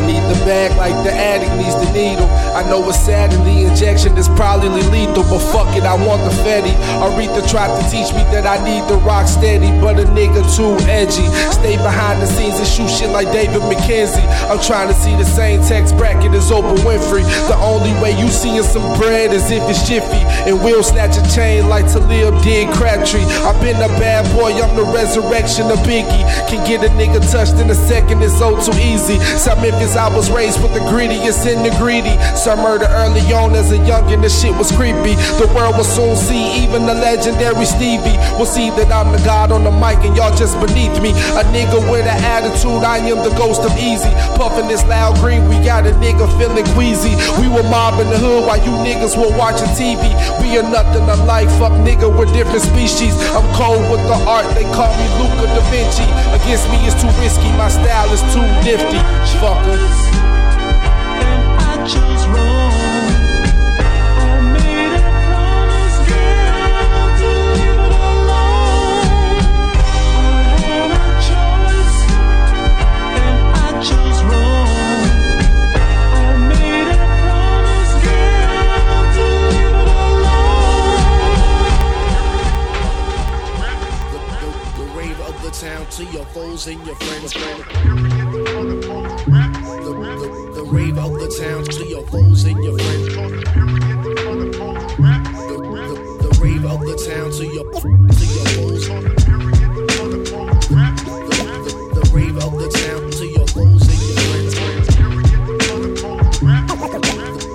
I need the bag like the addict needs the needle. I know it's sad and the injection is probably lethal, but fuck it, I want the Fetty. Aretha tried to teach me that I need the rock steady, but a nigga too edgy. Stay behind the scenes and shoot shit like David McKenzie. I'm trying to see the same tax bracket as Oprah Winfrey. The only way you seeing some bread is if it's jiffy. And we'll snatch a chain like Talib did Crabtree. I've been a bad boy, I'm the resurrection of Biggie. Can get a nigga touched in a second, it's so too easy. Some I was raised with the greediest in the greedy. Some murder early on as a youngin', the shit was creepy. The world will soon see, even the legendary Stevie will see that I'm the god on the mic and y'all just beneath me. A nigga with an attitude, I am the ghost of Eazy. Puffin' this loud green, we got a nigga feeling queasy. We were mobbing the hood while you niggas were watching TV. We are nothing alike, fuck nigga, we're different species. I'm cold with the art, they call me Luca da Vinci. Against me is too risky, my style is too nifty. Fucker. The rave of the town to your foes and your friends. The, the, the rave of the town to your foes and your friends. The, the, the rave of the town to your to your foes. The, the, the rave of the town to your foes and your friends.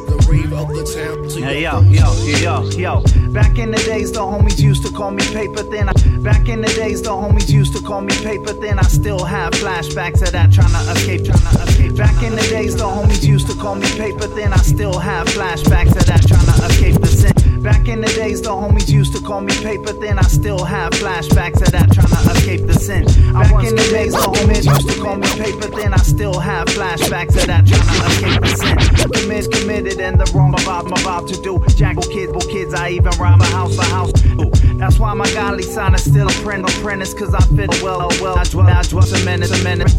The rave of the town to Hey, yo, yo, yo, yo. Back in the days, the homies used to call me paper thin. I, back in the days, the homies used to call me paper thin. I still have flashbacks of that, trying to escape, trying to escape. Back in the days, the homies used to call me paper thin. I still have flashbacks of that, trying to escape. Back in the days, the homies used to call me paper thin. I still have flashbacks of that, trying to escape the sin. Back in the days, the homies used to call me paper thin. I still have flashbacks of that, trying to escape the sin. Commit, committed, and the wrong about I'm about to do. Jackal kids, bull kids, I even rob a house, a house. Ooh. That's why my godly sign is still a print apprentice, cause I fit well, oh well. I dwell, I dwell a minute, a minute.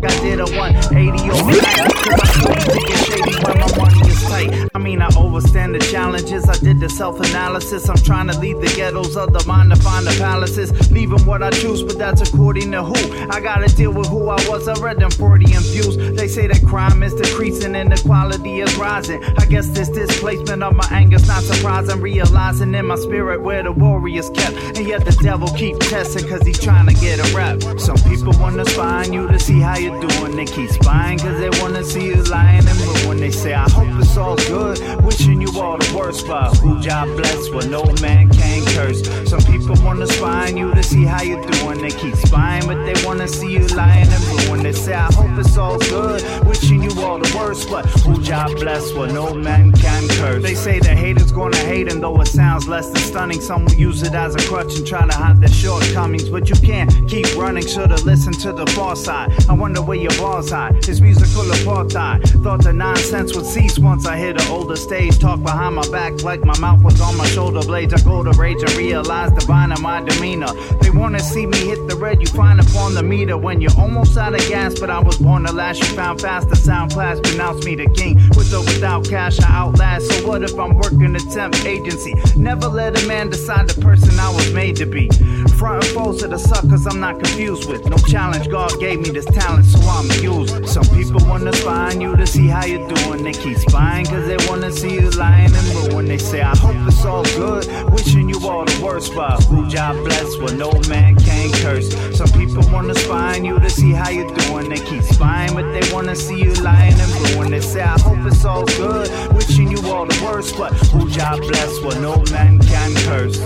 I did a 180 over I swear get shady when my money is tight. I mean, I overstand the challenges. I did the self analysis. I'm trying to leave the ghettos of the mind to find the palaces. Leaving what I choose, but that's according to who. I gotta deal with who I was. I read them 40 views. They say that crime is decreasing and inequality is rising. I guess this displacement of my anger's not surprising. Realizing in my spirit where the warriors kept. And yet the devil keep testing cause he's trying to get a rep. Some people wanna spy you to see how you're doing. They keep spying cause they wanna see you lying and ruin. They say, I hope it's all good. Wishing you all the worst, but who Jah blessed where no man can curse. Some people wanna spy on you to see how you're doing. They keep spying, but they wanna see you lying and ruin. They say, I hope it's all good. Wishing you all the worst, but who Jah blessed where no man can curse. They say the haters gonna hate, and though it sounds less than stunning, some will use it as a crutch and try to hide their shortcomings. But you can't keep running, should've listened to the far side. I wonder where your balls hide. It's musical apartheid. Thought the nonsense would cease once I hit an older stage. Talk behind my back like my mouth was on my shoulder blades. I go to rage and realize divine in my demeanor. They wanna see me hit the red, you find upon the meter when you're almost out of gas. But I was born to last, you found fast. The sound class pronounced me the king. With or without cash, I outlast. So what if I'm working a temp agency? Never let a man decide the person I was made to be. Front and foes to the suckers I'm not confused with. No challenge, God gave me this talent, so I'm used. Some people wanna spy on you to see how you're doing. They keep spying cause they wanna see you lying and ruin. They say, I hope it's all good. Wishing you all the worst, but who Jah blessed where no man can curse. Some people wanna spy on you to see how you're doing. They keep spying, but they wanna see you lying and ruin. They say, I hope it's all good. Wishing you all the worst, but who Jah blessed where no man can curse.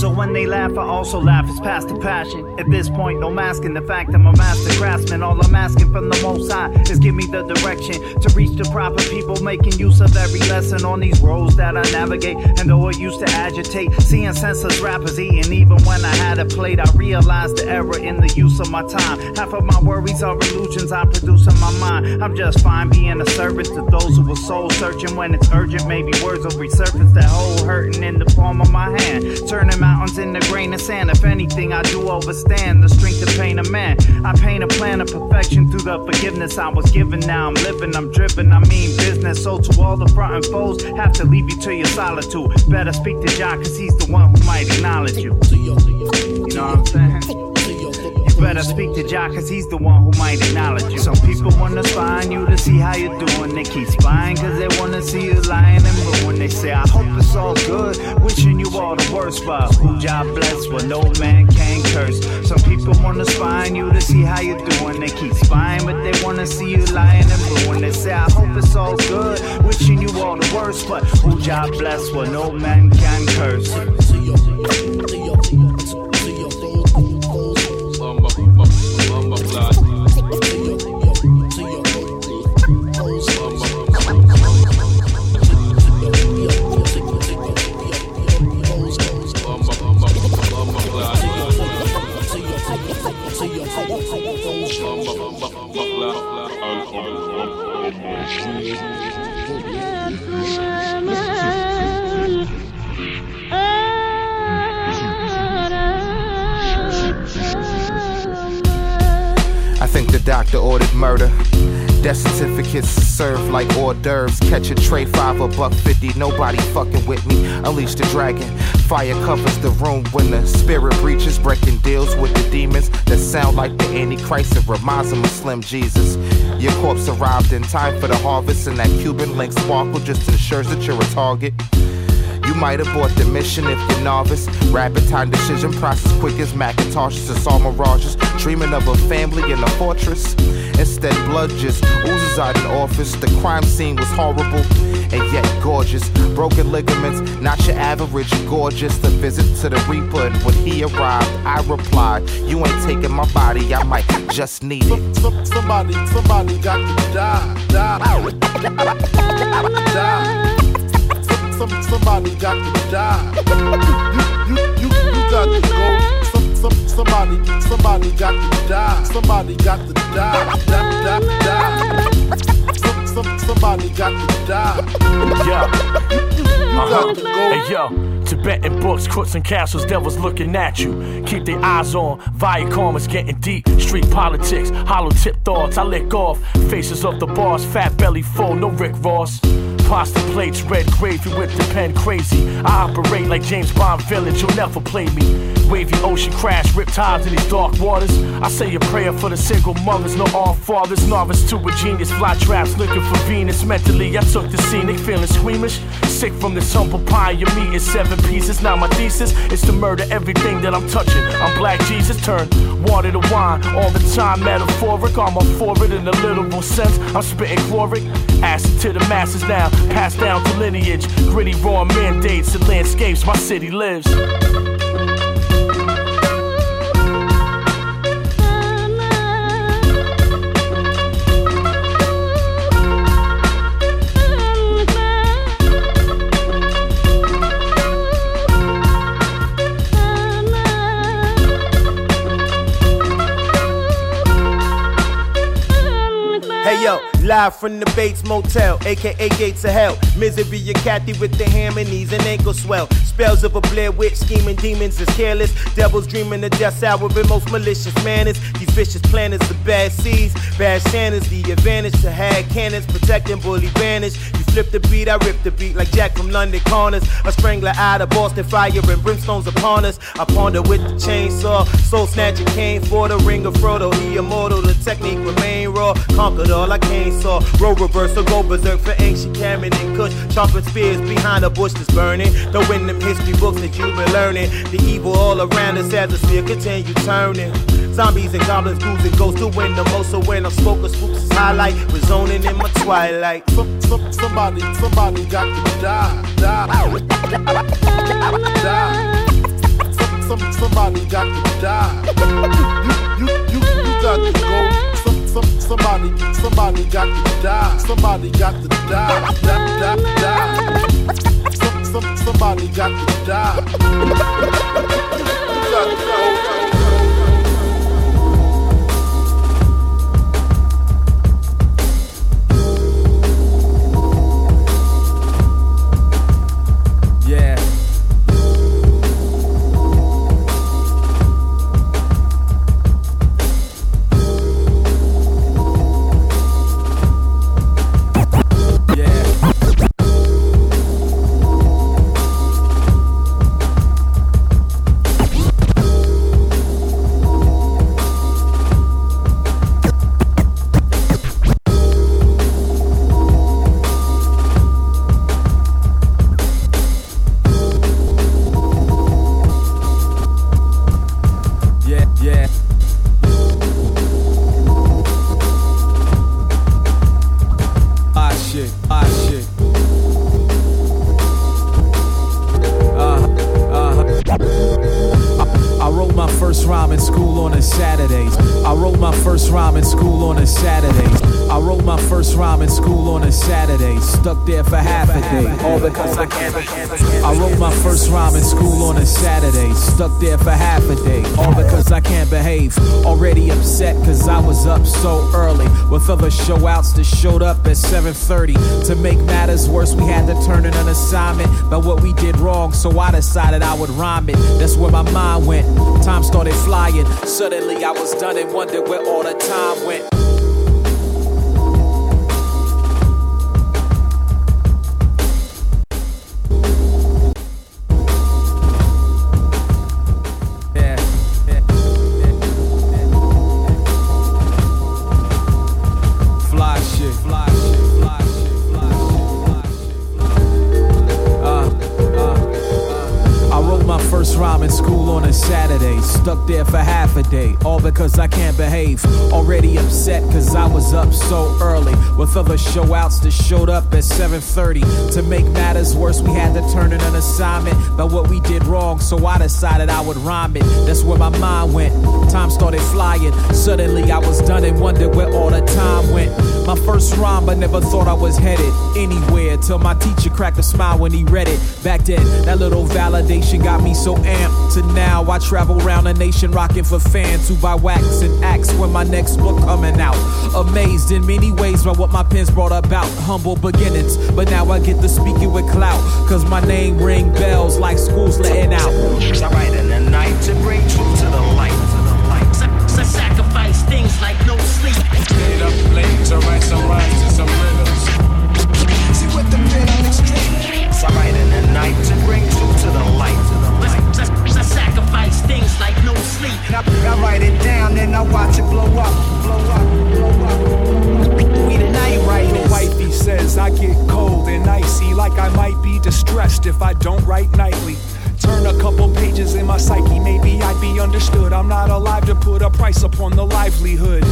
So when they laugh, I also laugh. It's past the passion. At this point, no masking the fact I'm a master craftsman. All I'm asking from the Most High is give me the direction to reach the proper people, making use of every lesson on these roads that I navigate. And though it used to agitate, seeing senseless rappers eating, even when I had a plate, I realized the error in the use of my time. Half of my worries are illusions I produce in my mind. I'm just fine being a servant to those who are soul searching when it's urgent. Maybe words will resurface that whole hurting in the palm of my hand, turning mountains in the grain of sand. If anything, I do overstand the strength to paint a man. I paint a plan of perfection through the forgiveness I was given. Now I'm living, I'm driven, I mean business. So to all the front and foes, have to leave you to your solitude. Better speak to John, cause he's the one who might acknowledge you. You know what I'm saying? Better speak to Jock cause he's the one who might acknowledge you. Some people wanna spy on you to see how you're doing. They keep spying cause they wanna see you lying and ruin. They say, I hope it's all good, wishing you all the worst, but who Jah bless what no man can curse. Some people wanna spy on you to see how you're doing. They keep spying, but they wanna see you lying and ruin. They say, I hope it's all good, wishing you all the worst, but who Jah bless what no man can curse. Doctor ordered murder. Death certificates served like hors d'oeuvres. Catch a tray, five a buck fifty. Nobody fucking with me. Unleash the dragon. Fire covers the room when the spirit breaches, breaking deals with the demons that sound like the Antichrist and reminds them of Slim Jesus. Your corpse arrived in time for the harvest, and that Cuban link sparkle just ensures that you're a target. You might have bought the mission if you're novice. Rapid time decision process quick as Macintoshes and saw mirages. Dreaming of a family in a fortress. Instead, blood just oozes out in office. The crime scene was horrible and yet gorgeous. Broken ligaments, not your average gorgeous. The visit to the Reaper, and when he arrived, I replied, You ain't taking my body, I might just need it. Somebody, somebody got to die, die, die. Some, some, somebody got to die. You, you, you, you got to go. Some, some, somebody, somebody got to die. Somebody got to die, die, die, die. Some, some, somebody got to die. Yeah. You, you, you Uh-huh. got to go. Hey yo, Tibetan books, crooks and castles, devils looking at you. Keep their eyes on. Viacom is getting deep. Street politics, hollow tip thoughts. I lick off faces of the boss, fat belly full, no Rick Ross. Pasta plates, red gravy with the pen crazy. I operate like James Bond villains, you'll never play me. Wavy ocean crash, riptides in these dark waters. I say a prayer for the single mothers, no all fathers. Novice to a genius, fly traps looking for Venus. Mentally, I took the scenic, feeling squeamish. Sick from this humble pie, your meat is seven pieces. Now my thesis is to murder everything that I'm touching. I'm black Jesus, turn water to wine. All the time, metaphoric. I'm up for it in a literal sense. I'm spitting chloric. Acid to the masses now, passed down to lineage. Gritty raw mandates and landscapes my city lives. Live from the Bates Motel, aka Gates of Hell. Misery, a Kathy with the ham and knees and ankle swell. Spells of a Blair Witch, scheming demons is careless. Devils dreaming the death sour with most malicious manners. These vicious planets of bad seeds, bad Santas. The advantage to have cannons, protecting bully banish. Flip the beat, I rip the beat like Jack from London Corners. A strangler out of Boston fire and brimstones upon us. I ponder with the chainsaw, soul snatcher came for the ring of Frodo. He immortal, the technique remain raw. Conquered all I came saw. Roll reverse or go berserk for ancient Cameron and Kush. Sharpened spears behind a bush that's burning. In them history books that you've been learning, the evil all around us as the sphere continue turning. Zombies and goblins, ghouls and ghosts to win the most. So when I'm smoking swoops, is highlight. We're zoning in my twilight. Some, some, somebody, somebody got to die, die, die. Some, some, somebody got to die. You, you, you, you got to go. Some, somebody, somebody got to die. Somebody got to die, die, die, die. Some, some, somebody got to die. You got to go. 7:30. To make matters worse, we had to turn in an assignment about what we did wrong. So I decided I would rhyme it. That's where my mind went. Time started flying. Suddenly I was done and wondered where all the time went. Stuck there for half a day, all because I can't behave. Already upset cause I was up so early. With other show outs that showed up at 7:30. To make matters worse, we had to turn in an assignment about what we did wrong. So I decided I would rhyme it. That's where my mind went. Time started flying. Suddenly I was done and wondered where all the time went. My first rhyme, but never thought I was headed anywhere. Till my teacher cracked a smile when he read it. Back then, that little validation got me so amped. To now, I travel around the nation rocking for fans who buy wax and acts when my next book coming out. Amazed in many ways by what my pens brought about. Humble beginnings, but now I get to speaking with clout. Cause my name ring bells like school's letting out. I write in the night to bring truth to the light. So sacrifice things like no sleep. Stayed up late to write some rhymes and some rhythms. See what the pen on extreme. I write in the night to bring truth to the light. So sacrifice things like no I, I write it down, then I watch it blow up, blow up, blow up. We the wifey says I get cold and icy, like I might be distressed if I don't write nightly. Turn a couple pages in my psyche, maybe I'd be understood. I'm not alive to put a price upon the livelihood.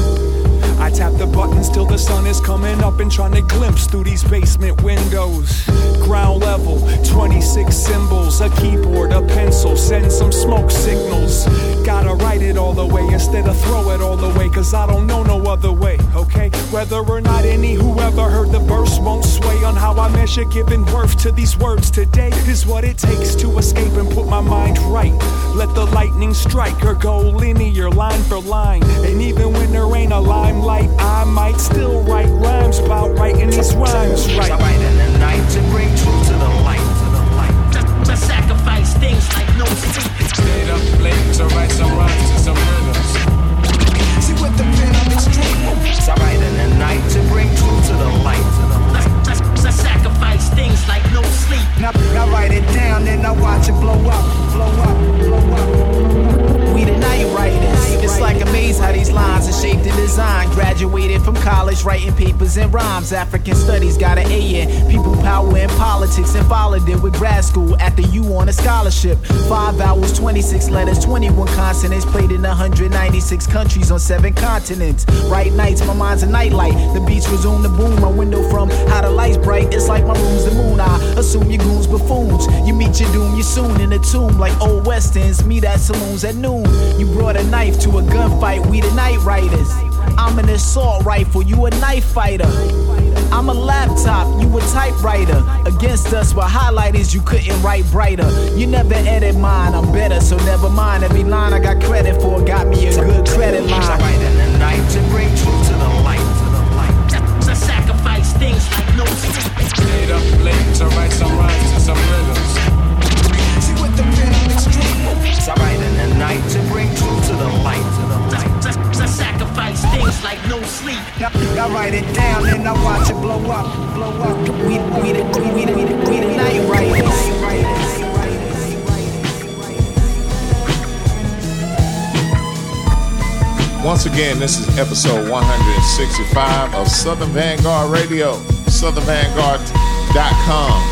I tap the buttons till the sun is coming up and trying to glimpse through these basement windows. Ground level, 26 symbols, a keyboard, a pencil, send some smoke signals. Gotta write it all the way instead of throw it all the way, cause I don't know no other way, okay? Whether or not any whoever heard the verse won't sway on how I measure giving worth to these words today is what it takes to escape and put my mind right. Let the lightning strike or go linear, line for line. And even when there ain't a limelight, I might still write rhymes about writing these rhymes I write in the night to bring truth to the light. So sacrifice things like no sleep. Stayed up late to write some rhymes and some rhythms. See what the pen on extreme. I write in the night to bring truth to the light. So sacrifice things like no sleep. Now, I write it down, then I watch it blow up, blow up, blow up. We the night writers. It's like a maze how these lines are shaped and designed. Graduated from college, writing papers and rhymes. African studies got an A in people power and politics, and followed it with grad school after you on a scholarship. Five vowels, 26 letters, 21 consonants. Played in 196 countries on seven continents. Bright nights, my mind's a nightlight. The beats resume to boom. My window from how the lights bright. It's like my room's the moon. I assume your goons buffoons. You meet your doom, you soon in the tomb like old westerns. Meet at saloons at noon. You brought a knife to a gunfight. We the night riders. I'm an assault rifle. You a knife fighter. I'm a laptop, you a typewriter. Against us with highlighters, you couldn't write brighter. You never edit mine, I'm better, so never mind. Every line I got credit for got me a good credit I line. write in the night to bring truth to the light. So sacrifice things like no sleep. Stayed up late to write some rhymes and some rhythms. See what the pen on extreme. I write in the night to bring sacrifice things like no sleep. Now, I write it down, then I watch it blow up, blow up. We, we, the, we, the, we, the, we the night writers. Once again, this is episode 165 of Southern Vanguard Radio, southernvanguard.com.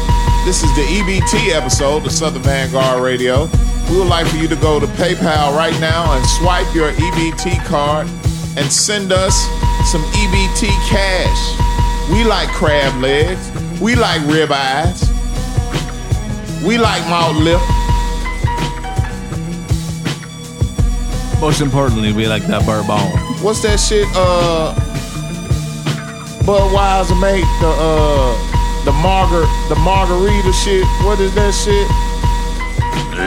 This is the EBT episode of Southern Vanguard Radio. We would like for you to go to PayPal right now and swipe your EBT card and send us some EBT cash. We like crab legs. We like rib eyes. We like malt lip. Most importantly, we like that bourbon. What's that shit? Uh, Budweiser make the uh the margar the margarita shit. What is that shit?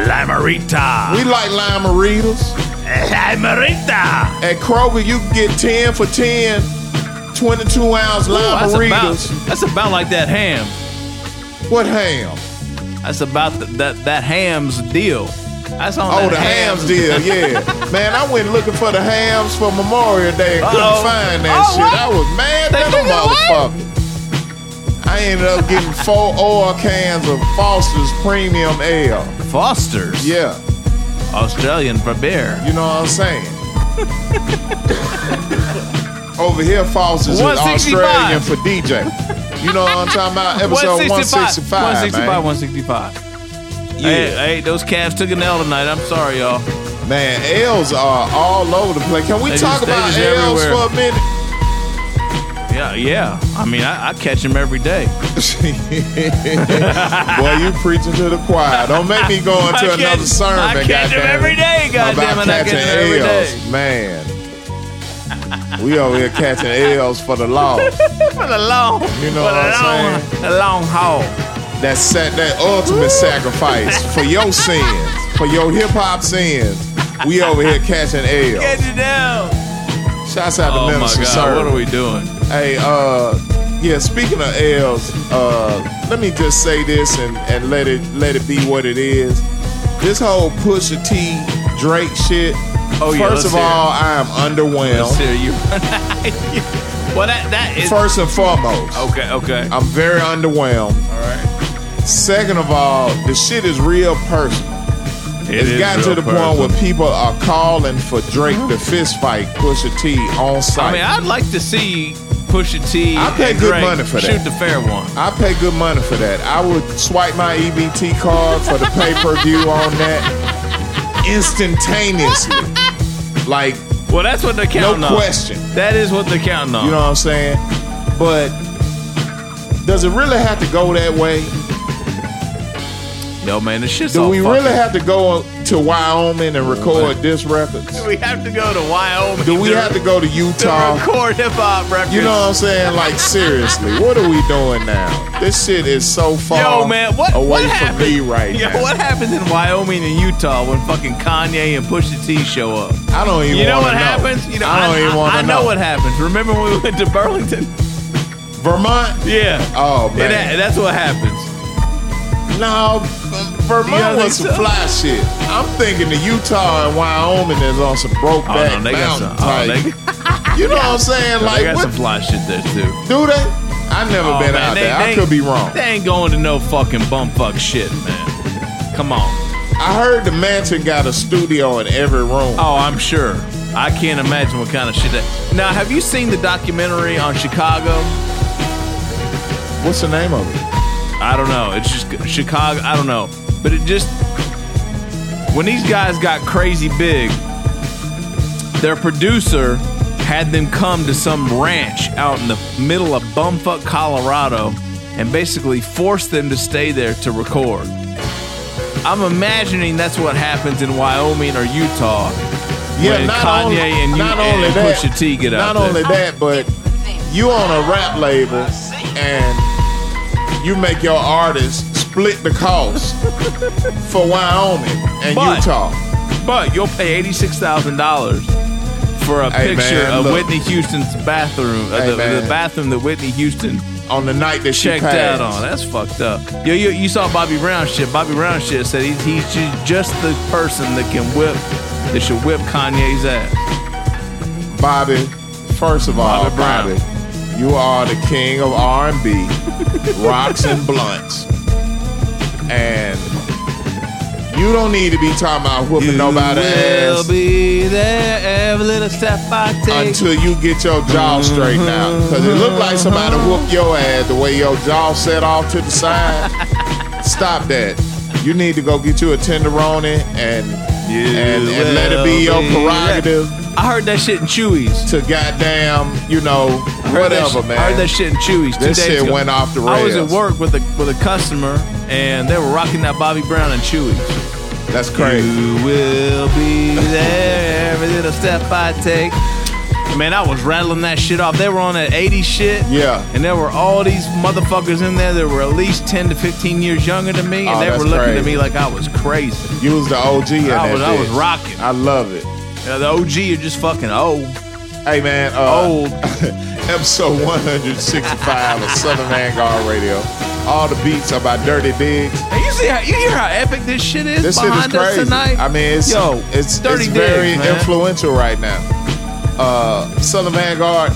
Limerita. We like limeritas. Limerita. At Kroger, you can get 10 for 10, 22 ounce Ooh, that's about, that's about like that ham. What ham? That's about the, that that ham's deal. That's on Oh, that the hams deal, yeah. Man, I went looking for the hams for Memorial Day and couldn't find that Oh, shit. what? I was mad They at them took it away? motherfuckers. I ended up getting four oil cans of Foster's Premium Ale. Foster's? Yeah. Australian for beer. You know what I'm saying? Over here, Foster's is 165. Australian for DJ. You know what I'm talking about? Episode 165. 165, man. 165. Hey, hey, those Cavs took an L tonight. I'm sorry, y'all. Man, L's are all over the place. Can we They talk just- about just L's everywhere. for a minute? Yeah, yeah. I mean, I, I catch them every day. Boy, you preaching to the choir. Don't make me go into I another sermon. I catch it, every day, goddamn it, I catch catching 'em every L's. Man, we over here catching L's for the law. for the long, You know for what I'm long, saying? the long haul. That set, that ultimate sacrifice for your sins, for your hip hop sins. We over here catching L's. Catch it down. Shouts out to Oh my Minister God, Sir. what are we doing? Hey, uh, yeah. Speaking of L's, uh, let me just say this and, and let it let it be what it is. This whole Pusha T Drake shit. Oh, yeah, First of hear it. all, I am underwhelmed. Let's hear you. well, that that is First and foremost, okay. Okay. I'm very underwhelmed. All right. Second of all, the shit is real personal. It it's gotten to the point where people are calling for Drake to fist fight Pusha T on site. I mean, I'd like to see Pusha T. I pay good Drake money for that. Shoot the fair one. I pay good money for that. I would swipe my EBT card for the pay per view on that instantaneously. Like, Well, that's what they're no counting on. question. That is what they're counting on. You know what I'm saying? But does it really have to go that way? Yo, man, the shit's Do we fucking- really have to go to Wyoming and record disc records? Do we have to go to Wyoming? Do we have to go to Utah? to record hip hop records? You know what I'm saying? Like seriously, what are we doing now? This shit is so far Yo, man, what away what from happens? me right Yo, now. what happens in Wyoming and Utah when fucking Kanye and Pusha T show up? I don't even You know wanna what happens? You know, I don't even want to know know. what happens. Remember when we went to Burlington? Vermont? Yeah. Oh And man. that- that's what happens. No, Vermont You don't was some so? fly shit. I'm thinking the Utah and Wyoming is on some broke Oh, no, they got mountain some. Oh, type. they, you know what I'm saying? they Like got what some fly shit there too. do they? I've never Oh, been man, out they- there. I could be wrong. They ain't going to no fucking bumfuck shit, man. Come on. I heard the mansion got a studio in every room. Oh, I'm sure. I can't imagine what kind of shit that. Now, have you seen the documentary on Chicago? What's the name of it? I don't know. It's just Chicago. I don't know. But it just when these guys got crazy big, their producer had them come to some ranch out in the middle of bumfuck Colorado and basically forced them to stay there to record. I'm imagining that's what happens in Wyoming or Utah Yeah, when not Kanye only, and, you, not only and that, Pusha T get out Not there. only that, but you on a rap label and you make your artist split the cost for Wyoming and But- Utah. But you'll pay eighty-six thousand dollars for a Hey, picture man, of look. Whitney Houston's bathroom, uh, Hey, the, man. the bathroom that Whitney Houston on the night that she checked passed. out on. That's fucked up. Yo, you, you saw Bobby Brown shit. Bobby Brown shit said he's, he's ju- just the person that can whip, that should whip Kanye's ass. Bobby, first of all, Bobby Brown. You are the king of R&B, rocks and blunts, and you don't need to be talking about whooping nobody will ass be there every little step I take. until you get your jaw mm-hmm. straightened out. Because it looked like somebody mm-hmm. whooped your ass the way your jaw set off to the side. Stop that. You need to go get you a tenderoni and and, and let it be your prerogative I heard that shit in Chewy's. to goddamn, you know, I heard that whatever, shit- man. I heard that shit in Chewy's. two This shit ago. went off the rails. I was at work with a with a customer, and they were rocking that Bobby Brown and Chewy's. That's crazy. You will be there every little step I take. Man, I was rattling that shit off. They were on that 80 shit. Yeah. And there were all these motherfuckers in there that were at least 10 to 15 years younger than me. And Oh, they that's were looking at crazy. me like I was crazy. You was the OG in I that was, I was rocking. I love it. Yeah, the OG are just fucking old. Hey man, uh, Old. episode 165 of Southern Vanguard Radio. All the beats are by Dirty Diggs. Hey, you see how you hear how epic this shit is This shit is behind us crazy. tonight? I mean, it's Yo, it's, Dirty it's Diggs, very man. influential right now. Uh, Southern Vanguard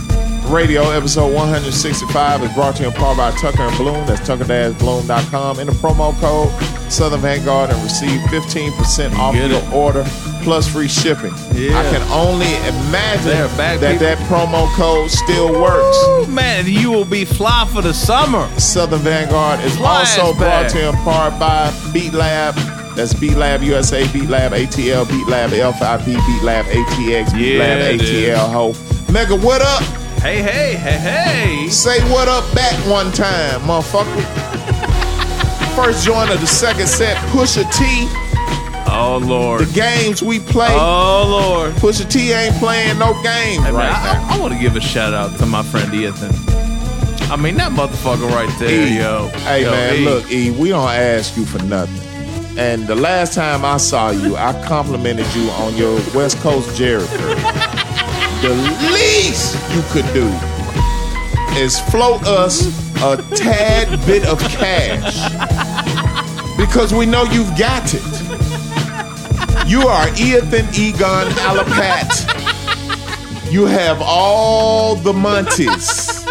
Radio episode 165 is brought to you in part by Tucker and Bloom. That's tucker-bloom.com. In the promo code Southern Vanguard and receive 15% off get your it. order plus free shipping. Yeah. I can only imagine that people. that promo code still works. Ooh, man, you will be fly for the summer. Southern Vanguard is Fly also brought to you in part by Beat Lab. That's Beat Lab USA, Beat Lab ATL, Beat Lab L5B, Beat Lab ATX, Beat Yeah, Lab. ATL. Ho. Mega, what up? Hey, hey, hey, hey. Say what up back one time, motherfucker. First joint of the second set, Pusha T. Oh Lord. The games we play. Oh Lord. Pusha T ain't playing no games Hey, man, right now. I, want to give a shout out to my friend Ethan. I mean that motherfucker right there, E. yo. Hey Yo, man, E. look, E, we don't ask you for nothing. And the last time I saw you, I complimented you on your West Coast curl. The least you could do is float us a tad bit of cash. Because we know you've got it. You are Ethan Egon Alapat. You have all the Monties.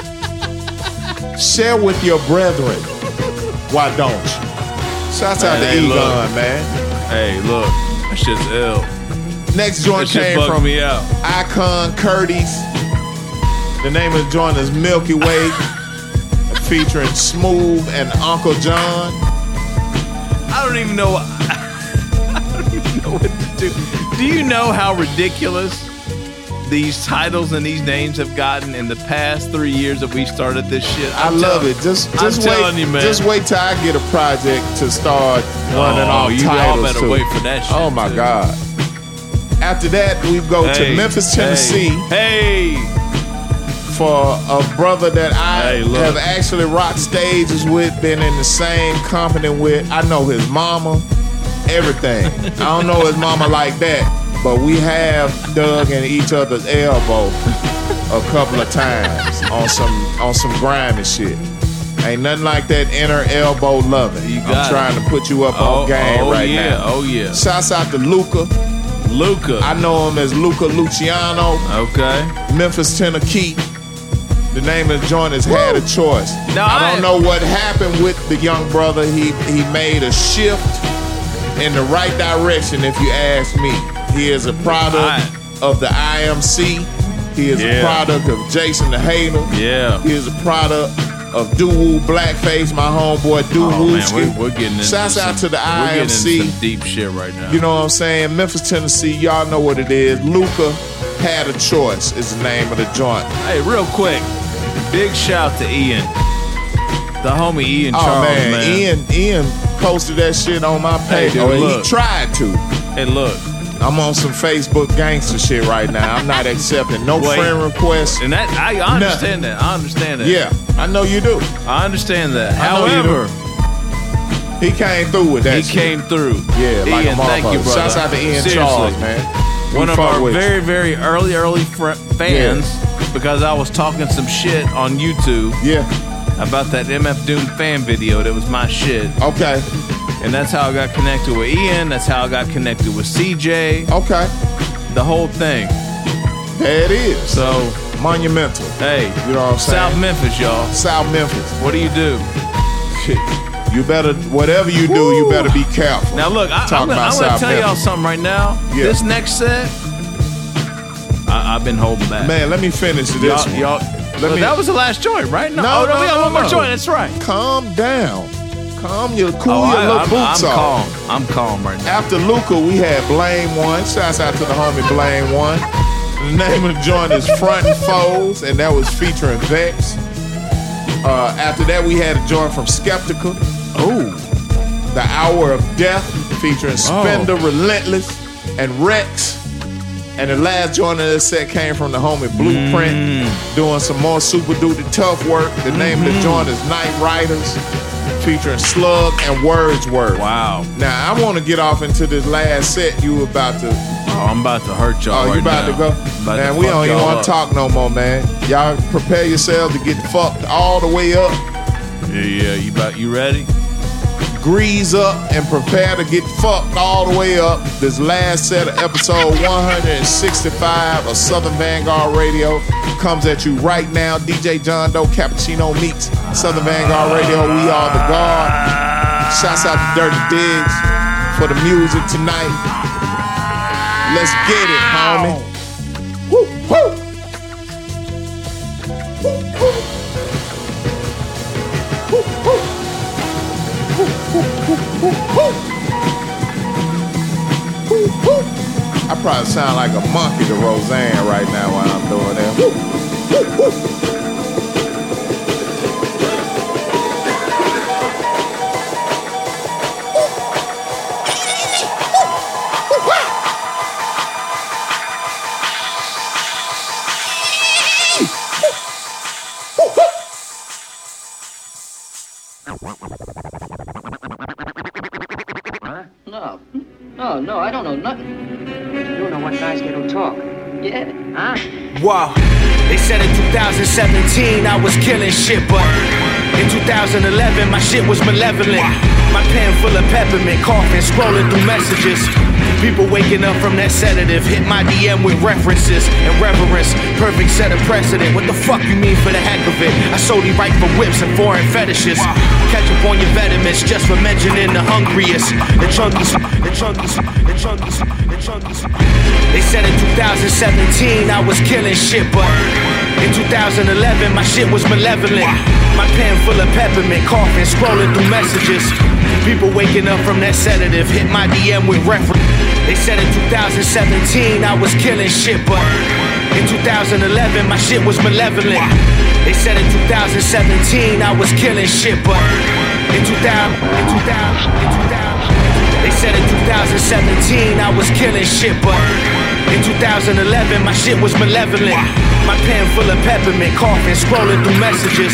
Share with your brethren. Why don't you? Shouts out to hey, Egon, look. man. Hey, look, that shit's ill. Next joint came from me out. Icon Curtis. The name of the joint is Milky Way, featuring Smooth and Uncle John. I don't even know. I don't even know what to do. Do you know how ridiculous these titles and these names have gotten in the past three years that we started this shit? I I'm love tell- it. Just, just wait. you, man. Just wait till I get a project to start running Oh, off you all titles better to. wait for that shit, Oh my too. God! After that, we go Hey, to Memphis, Tennessee. Hey, for a brother that I Hey, have actually rocked stages with, been in the same company with. I know his mama, everything. I don't know his mama like that, but we have dug in each other's elbow a couple of times on some on some grimy shit. Ain't nothing like that inner elbow loving. You I'm got it. trying to put you up Oh, on game oh, right yeah, now. oh, yeah. Shouts out to Luca. Luca. I know him as Luca Luciano. Okay. Memphis, Tennessee. The name of the joint is Had a Choice. Now, I I- don't know what happened with the young brother. He he made a shift in the right direction, if you ask me. He is a product I- of the IMC. He is a product of Jason the Hater. Yeah. He is a product of Doo Blackface, my homeboy Doo Oh man, we're, we're getting into Shouts some, out to the We're getting into IMC. some deep shit right now. You know what I'm saying? Memphis, Tennessee, y'all know what it is. Luca had a choice is the name of the joint. Hey, real quick, big shout to Ian, the homie Ian Oh Charles, man, man. Ian Ian posted that shit on my Hey, page. dude, Oh, he tried to. Hey, look, I'm on some Facebook gangster shit right now. I'm not accepting no Wait. friend requests. and that I, I understand that. I understand that. Yeah, I know you do. I understand that. I know you However, He came through with that. he shit. came through. Yeah, like Ian, a thank you, brother. Shouts out to Ian Seriously. Charles, man. One We of our with you. very, very early, early fr- fans because I was talking some shit on YouTube. Yeah. About that MF Doom fan video that was my shit. Okay. And that's how I got connected with Ian. That's how I got connected with CJ. Okay. The whole thing. There it is. So monumental. Hey, you know what I'm saying? South Memphis, y'all. South Memphis. What do you do? Shit. You better, whatever you do, you better be careful. Now look, I, I'm gonna, I'm gonna tell y'all something right now. Yeah. This next set, I, I've been holding back. Man, let me finish this y'all, one. y'all Let well, me- that was the last joint, right? No, oh, no, we got no, one more no. joint. That's right. Calm down. Calm your, cool oh, your I, little I'm, boots I'm off. calm. I'm calm right now. After Luca, we had Blame One. Shouts out to the homie Blame One. The name of the joint is Front and Foes, and that was featuring Vex. Uh, after that, we had a joint from Skeptical. Oh. The Hour of Death featuring Spender Relentless and Rex. And the last joint of this set came from the homie Blueprint, doing some more super duty tough work. The name of the joint is Night Riders, featuring Slug and Wordsworth. Wow. Now I want to get off into this last set you about to. Oh, I'm about to hurt y'all. Oh, you right about now. to go? About man, to we don't even want to talk no more, man. Y'all prepare yourselves to get fucked all the way up. Yeah, yeah. You about you ready? Grease up and prepare to get fucked all the way up. This last set of episode 165 of Southern Vanguard Radio comes at you right now. DJ John Doe Cappuccino meets Southern Vanguard Radio. We are the guard. Shouts out to Dirty Diggs for the music tonight. Let's get it, homie. I probably sound like a monkey to Roseanne right now while I'm doing that. Wow. They said in 2017 I was killing shit, but in 2011 my shit was malevolent. My pen full of peppermint, coughing, scrolling through messages. People waking up from that sedative, hit my DM with references and reverence. Perfect set of precedent. What the fuck you mean for the heck of it? I solely write for whips and foreign fetishes. Catch up on your vitamins just for mentioning the hungriest. The chunkies, the chunkies, the chunkies. They said in 2017 I was killing shit, but in 2011 my shit was malevolent. My pen full of peppermint, coughing, scrolling through messages. People waking up from that sedative, hit my DM with reference. They said in 2017 I was killing shit, but in 2011 my shit was malevolent. They said in 2017 I was killing shit, but in 2000, in 2000, in 2000. They said in 2017 I was killing shit, but in 2011 my shit was malevolent. My pen full of peppermint, coughing, scrolling through messages.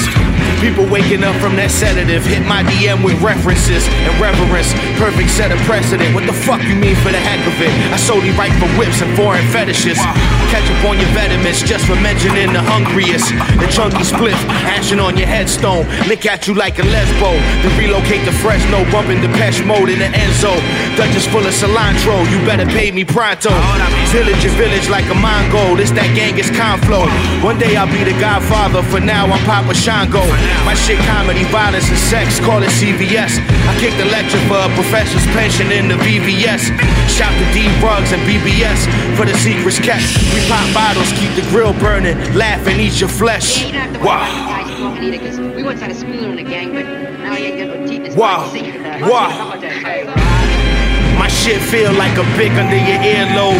People waking up from that sedative, hit my DM with references and reverence. Perfect set of precedent. What the fuck you mean for the heck of it? I solely write for whips and foreign fetishes. Catch up on your vitamins just for mentioning the hungriest. The chunky spliff, ashing on your headstone. Lick at you like a lesbo. Then relocate to Fresno, bumping Depeche mode in the Enzo. Dutchess full of cilantro, you better pay me pronto. Village your village like a Mongol. This that Genghis Khan flow. One day I'll be the godfather, for now I'm Papa Shango. My shit comedy, violence, and sex, call it CVS. I kick the lecture for a professor's pension in the VVS. Shout to D Rugs and BBS for the secrets kept. We pop bottles, keep the grill burning, laugh and eat your flesh. You don't have to Wow. worry about talking either, because we once had a schooler in the gang, but now you ain't got no teeth. Wow. fine to sing it. Wow. My shit feel like a big under your earlobe.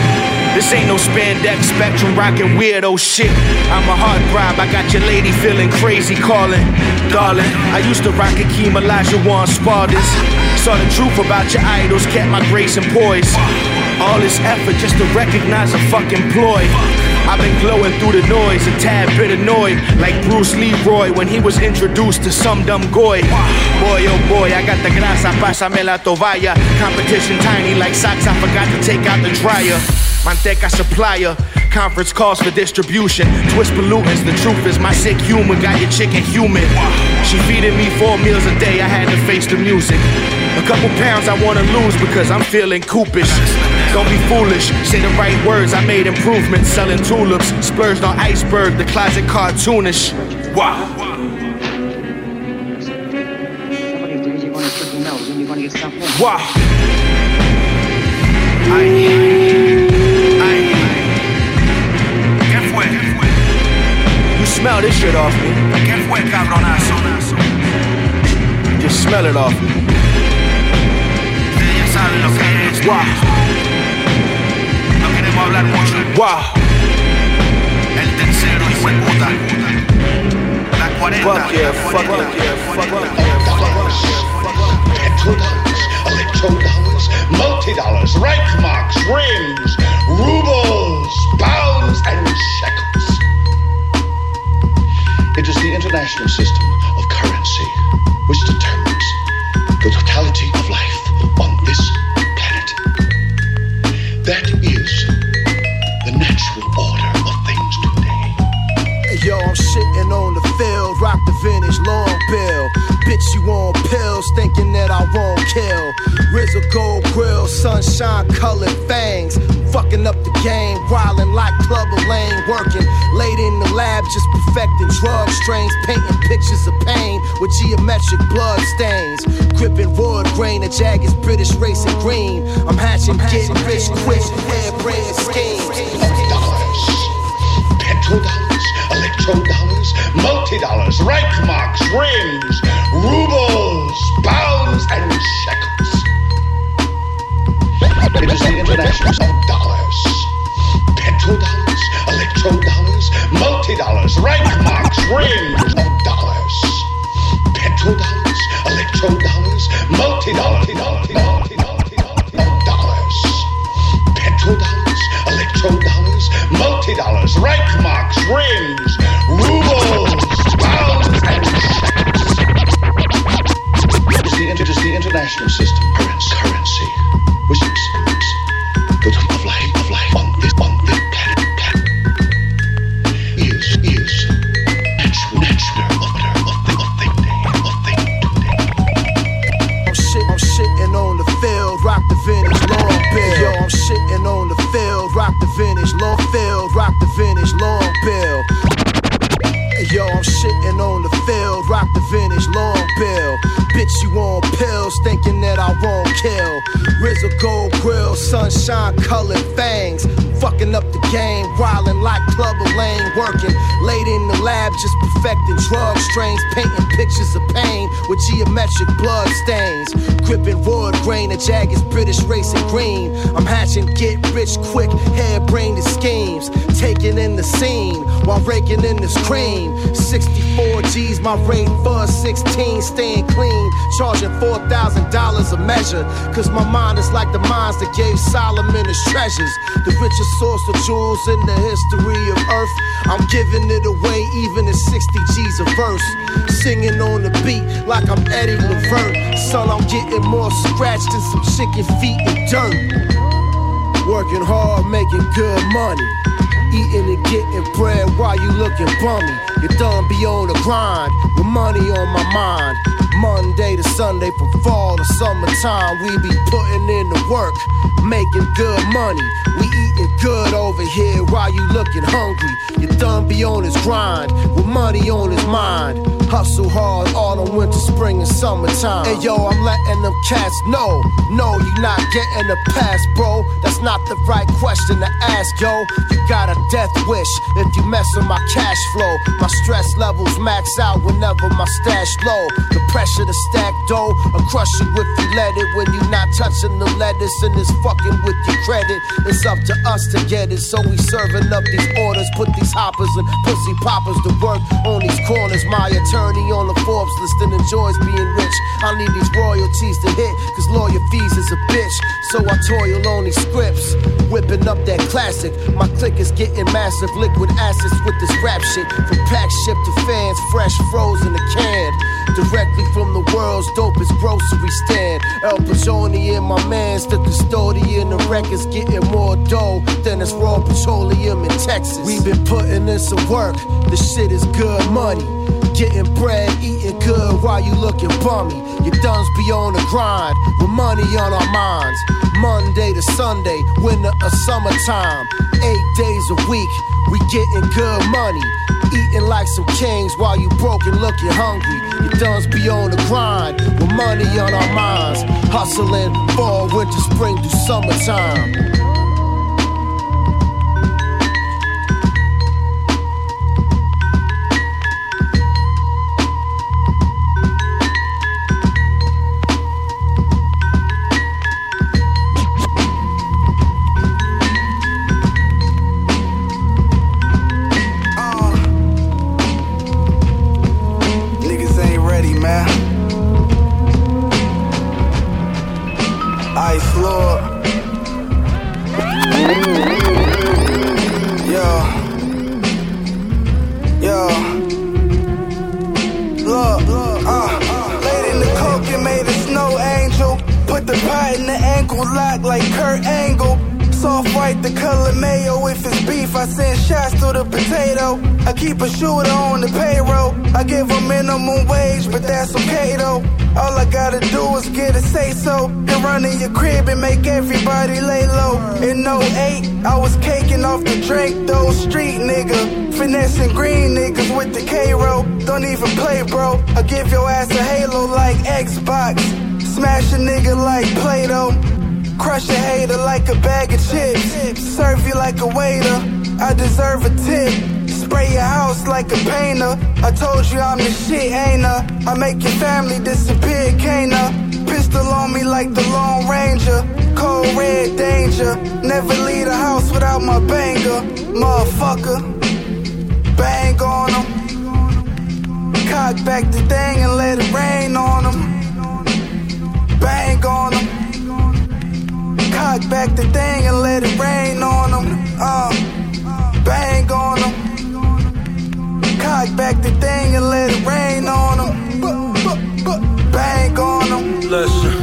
This ain't no spandex spectrum rockin' weirdo shit. I'm a heartthrob, I got your lady feeling crazy calling. Darling, I used to rock Akeem Olajuwon Spartans. Saw the truth about your idols, kept my grace and poise. All this effort just to recognize a fucking ploy. I've been glowing through the noise, a tad bit annoyed, like Bruce Leroy when he was introduced to some dumb goy. Boy, oh boy, I got the grasa, pásame la toalla. Competition tiny like socks, I forgot to take out the dryer. Manteca supplier, conference calls for distribution. Twist pollutants, the truth is my sick humor got your chicken human. She feeding me four meals a day, I had to face the music. A couple pounds I wanna lose because I'm feeling coopish. Don't be foolish, say the right words, I made improvements. Selling tulips, splurged on iceberg, the closet cartoonish. Wow. Somebody believes you're going to stick your nose and you're going to get something. Wow. ¿Qué fue? You smell this shit off me. ¿Qué fue, cabronazo? Just smell it off me. Ustedes saben lo que es. Wow. No queremos hablar mucho. Wow. El tercero, hijo de puta. La 40. Fuck yeah, fuck yeah, fuck yeah, fuck yeah. multi-dollars, Reichmarks, rings, rubles, pounds, and shekels. It is the international system of currency which determines the totality of life on this vintage long bill. Bitch, you on pills, thinking that I won't kill. Rizzo gold grill, sunshine colored fangs. Fucking up the game, wildin' like Clubber Lang, working late in the lab, just perfecting drug strains, painting pictures of pain with geometric blood stains. Gripping wood grain, a jagged British racing green. I'm hatching, getting rich quick, hairbrained schemes. Dollars, petrodollars, multi-dollars, Reichmarks, rings, rubles, pounds, and shekels. It is the international of dollars, petrodollars, electrodollars, multi-dollars, Reichmarks, rings of dollars, petrodollars, electrodollars, multi-dollars, dollars, petrodollars, electrodollars, multi-dollars, Reichmarks, rings, international system sunshine colored fangs. Fucking up the game, wildin' like Clubber Lang, working late in the lab, just perfecting drug strains, painting pictures of pain with geometric blood stains. Gripping wood grain, a jagged British racing green. I'm hatching get rich quick, hairbrained schemes. Taking in the scene while raking in this cream. 64 G's, my rate for 16, staying clean. Charging $4,000 a measure. Cause my mind is like the mines that gave Solomon his treasures. The richest source of jewels in the history of earth. I'm giving it away even at 60 G's a verse. Singing on the beat like I'm Eddie Levert. Son, I'm getting more scratched than some chicken feet in dirt. Working hard, making good money. Eating and getting bread while you looking bummy. You done be on the grind with money on my mind. Monday to Sunday, from fall to summertime, we be putting in the work, making good money. We eating good over here while you looking hungry. You done be on his grind with money on his mind. Hustle hard autumn, winter, spring, and summertime. And yo, I'm letting them cats know. No, you not getting a pass, bro. That's not the right question to ask, yo. You got a death wish if you mess with my cash flow. My stress levels max out whenever my stash low. The pressure to stack dough, or crush you if you let it. When you not touching the lettuce and it's fucking with your credit. It's up to us to get it, so we serving up these orders. Put these hoppers and pussy poppers to work on these corners. My attorney on the Forbes list and enjoys being rich. I need these royalties to hit, cause lawyer fees is a bitch. So I toil on these scripts, whipping up that classic. My click is getting massive liquid assets with this rap shit. From pack ship to fans, fresh, frozen to canned. Directly from the world's dopest grocery stand. El Pachoni and my man's the custodian. The records getting more dough than it's raw petroleum in Texas. We've been putting in some work. The shit is good money. Getting bread, eating good while you looking bummy. Your duns be on the grind with money on our minds. Monday to Sunday, winter or summertime. Eight days a week, we getting good money. Eating like some kings while you broken looking hungry. Your duns be on the grind with money on our minds. Hustling fall, winter, spring through summertime. But that's okay though. All I gotta do is get a say so. And run in your crib and make everybody lay low. In 08, I was caking off the drink, though. Street nigga. Finessing green niggas with the K roll. Don't even play, bro. I give your ass a halo like Xbox. Smash a nigga like Play Doh. Crush a hater like a bag of chips. Serve you like a waiter. I deserve a tip. Spray your house like a painter. I told you I'm the shit, ain't I? I make your family disappear, can't I? Pistol on me like the Lone Ranger. Cold red danger. Never leave the house without my banger. Motherfucker. Bang on him. Cock back the thing and let it rain on him. Bang on him. Cock back the thing and let it rain on them. Uh, bang on them. Cock back the thing and let it rain on them. Bang on them. Listen.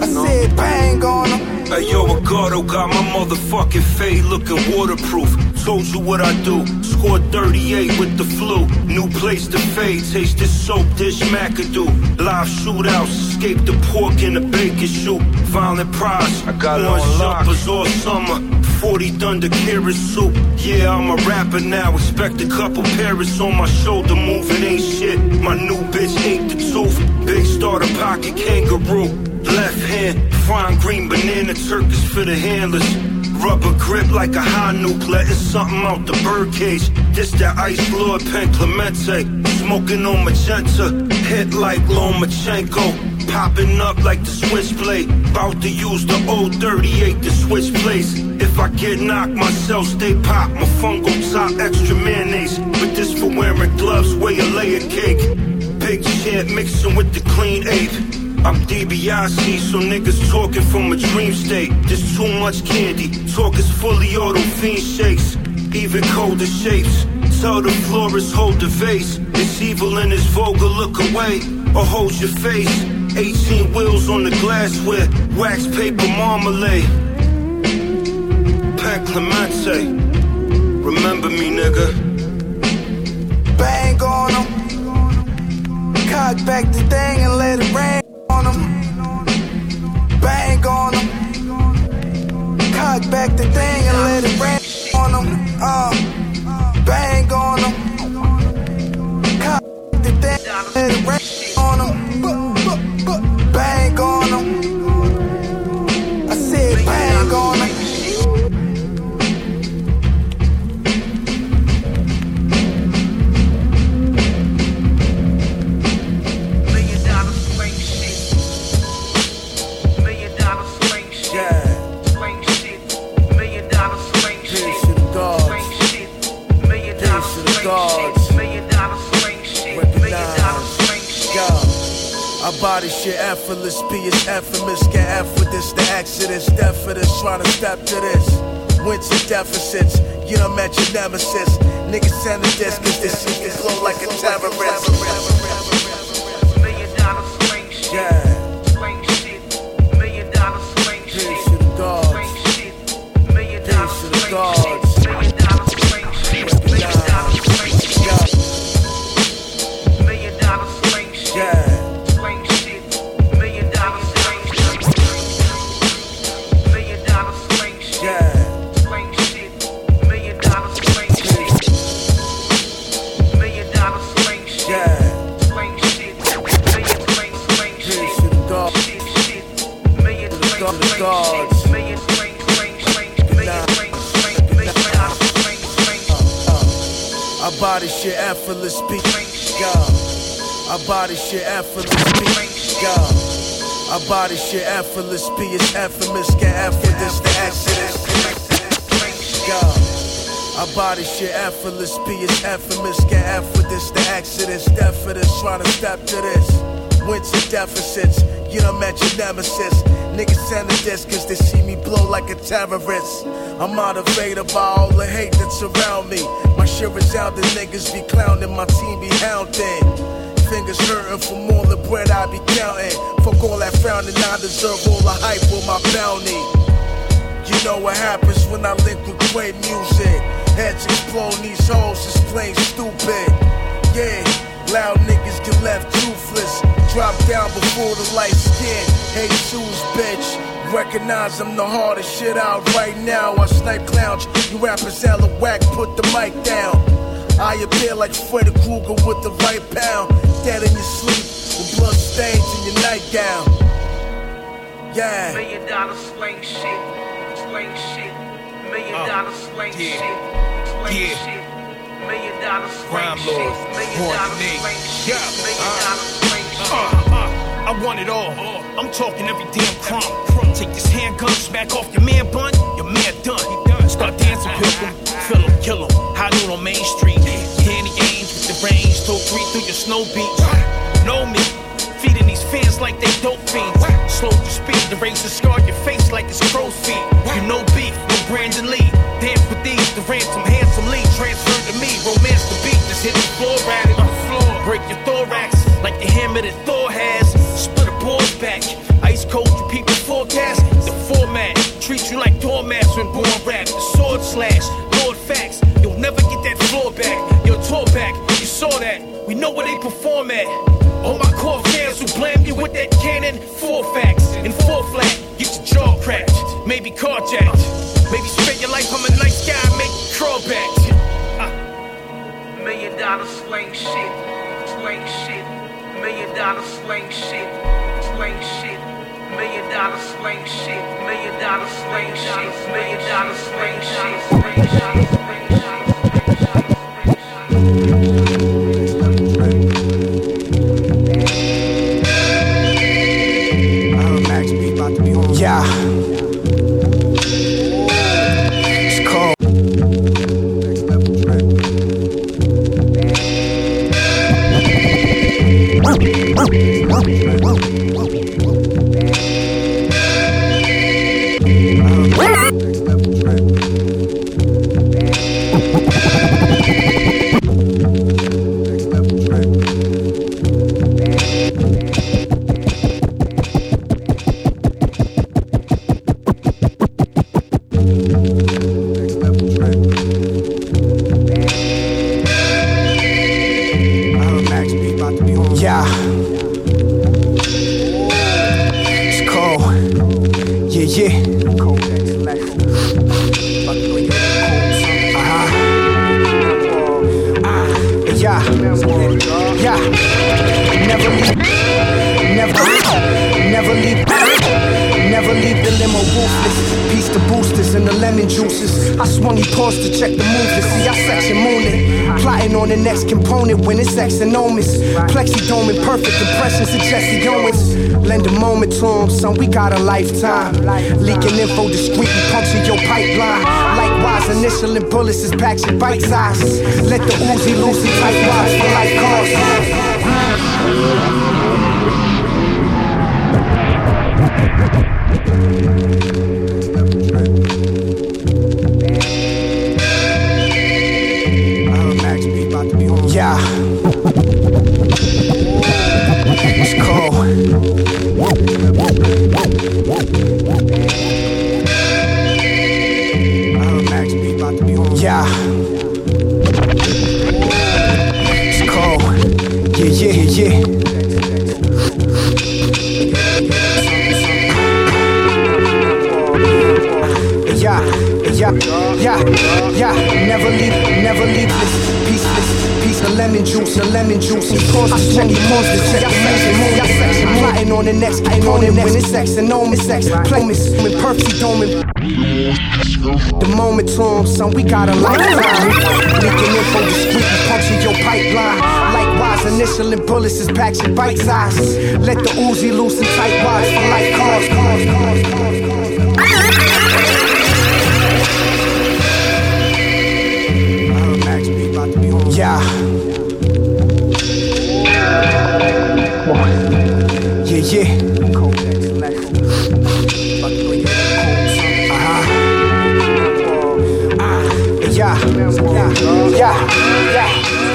I said bang on them. Hey yo, Ricardo got my motherfucking fade looking waterproof. Told you what I do. Scored 38 with the flu. New place to fade. Taste this soap dish McAdoo. Live shootouts. Escape the pork in the bacon shoot. Violent prize. I got it on lock. jumpers all summer. 40 thunder carrot soup. Yeah, I'm a rapper now. Expect a couple parrots on my shoulder. Moving ain't shit. My new bitch ain't the tooth. Big starter pocket kangaroo. Left hand, frying green banana turkeys for the handlers. Rubber grip like a high nuke, letting something out the birdcage. This that ice lord Pen Clemente, smoking on magenta, hit like Lomachenko, popping up like the switchblade. About to use the old 38 to switch place. If I get knocked, my myself stay pop. My fungal top, extra mayonnaise. But this for wearing gloves, weigh a layer cake. Big shit mixing with the clean ape. I'm DiBiase, so niggas talking from a dream state. There's too much candy, talk is fully auto fiend shakes. Even colder shapes. Tell the florist hold the vase. It's evil in his vulgar look away or hold your face. 18 wheels on the glassware, wax paper marmalade. Pan Clemente, remember me, nigga. Bang on them. Cock back the thing and let it rain on them. Bang on them. Cock back the thing and let it rain on them. Uh, bang on them. Cock the thing and let it rain effortless, P is infamous. Get F with this, the accidents. death for this, trying to step to this. Winter deficits, you done met your nemesis. Niggas send a disc, cause this shit can flow like a terrorist. Effortless, P. Yeah. I body shit effortless, P. Yeah. I body shit effortless, P is infamous. Get this, the exodus. Yeah. I body shit effortless, P It's infamous. Get this, the exodus. Death for this, trying to step to this. Winter deficits, you done met your nemesis. Niggas send a disc cause they see me blow like a terrorist. I'm motivated by all the hate that's around me. My shit the niggas be clowning, my team be hounding. Fingers hurting from all the bread I be counting. Fuck all that frowning, I deserve all the hype with my bounty. You know what happens when I link with great music. Heads explode, these hoes is plain stupid. Yeah, loud niggas get left toothless. Drop down before the light skin. Hey, shoes, bitch. Recognize I'm the hardest shit out right now. I snipe clowns, you rappers hella whack, put the mic down. I appear like Freddy Krueger with the right pound. Dead in your sleep, with blood stains in your nightgown. Yeah. Million dollar slang shit, slang shit. Million Uh, dollar slang yeah. shit, slang Yeah. shit. Million dollar slang Crime shit, lords, million Horn dollar Nick. slang shit, Yeah. million Uh. dollar slang shit. I want it all. I'm talking every damn crumb. Take this handgun, smack off your man bun, your man done. Start dancing, pilgrim. Fill him, kill him. High on Main Street. Danny Ainge with the range, throw three through your snow beach. Know me. Fans like they dope fiends. Slow your speed, the razor scar your face like it's crow's feet. You know beef, no Brandon Lee. Dance with these, the ransom handsomely transferred to me. Romance the beat, just hit the floor, rat it on the floor. Break your thorax like the hammer that Thor has. Split a board's back. Ice cold, you people forecast. The format treat you like doormats when born rap. The sword slash, Lord facts. You'll never get that floor back. Your tour back, you saw that. We know where they perform at. All my core fans who blame you with that cannon, four facts and four flat. Get your jaw cracked, maybe carjacked. Maybe spend your life, I'm a nice guy, make crawl back. Uh. Million dollar slang shit, slang shit. Million dollar slang shit, slang shit. Million dollar slang shit, million dollar slang shit, million dollar slang shit, slang shit, Yeah, yeah,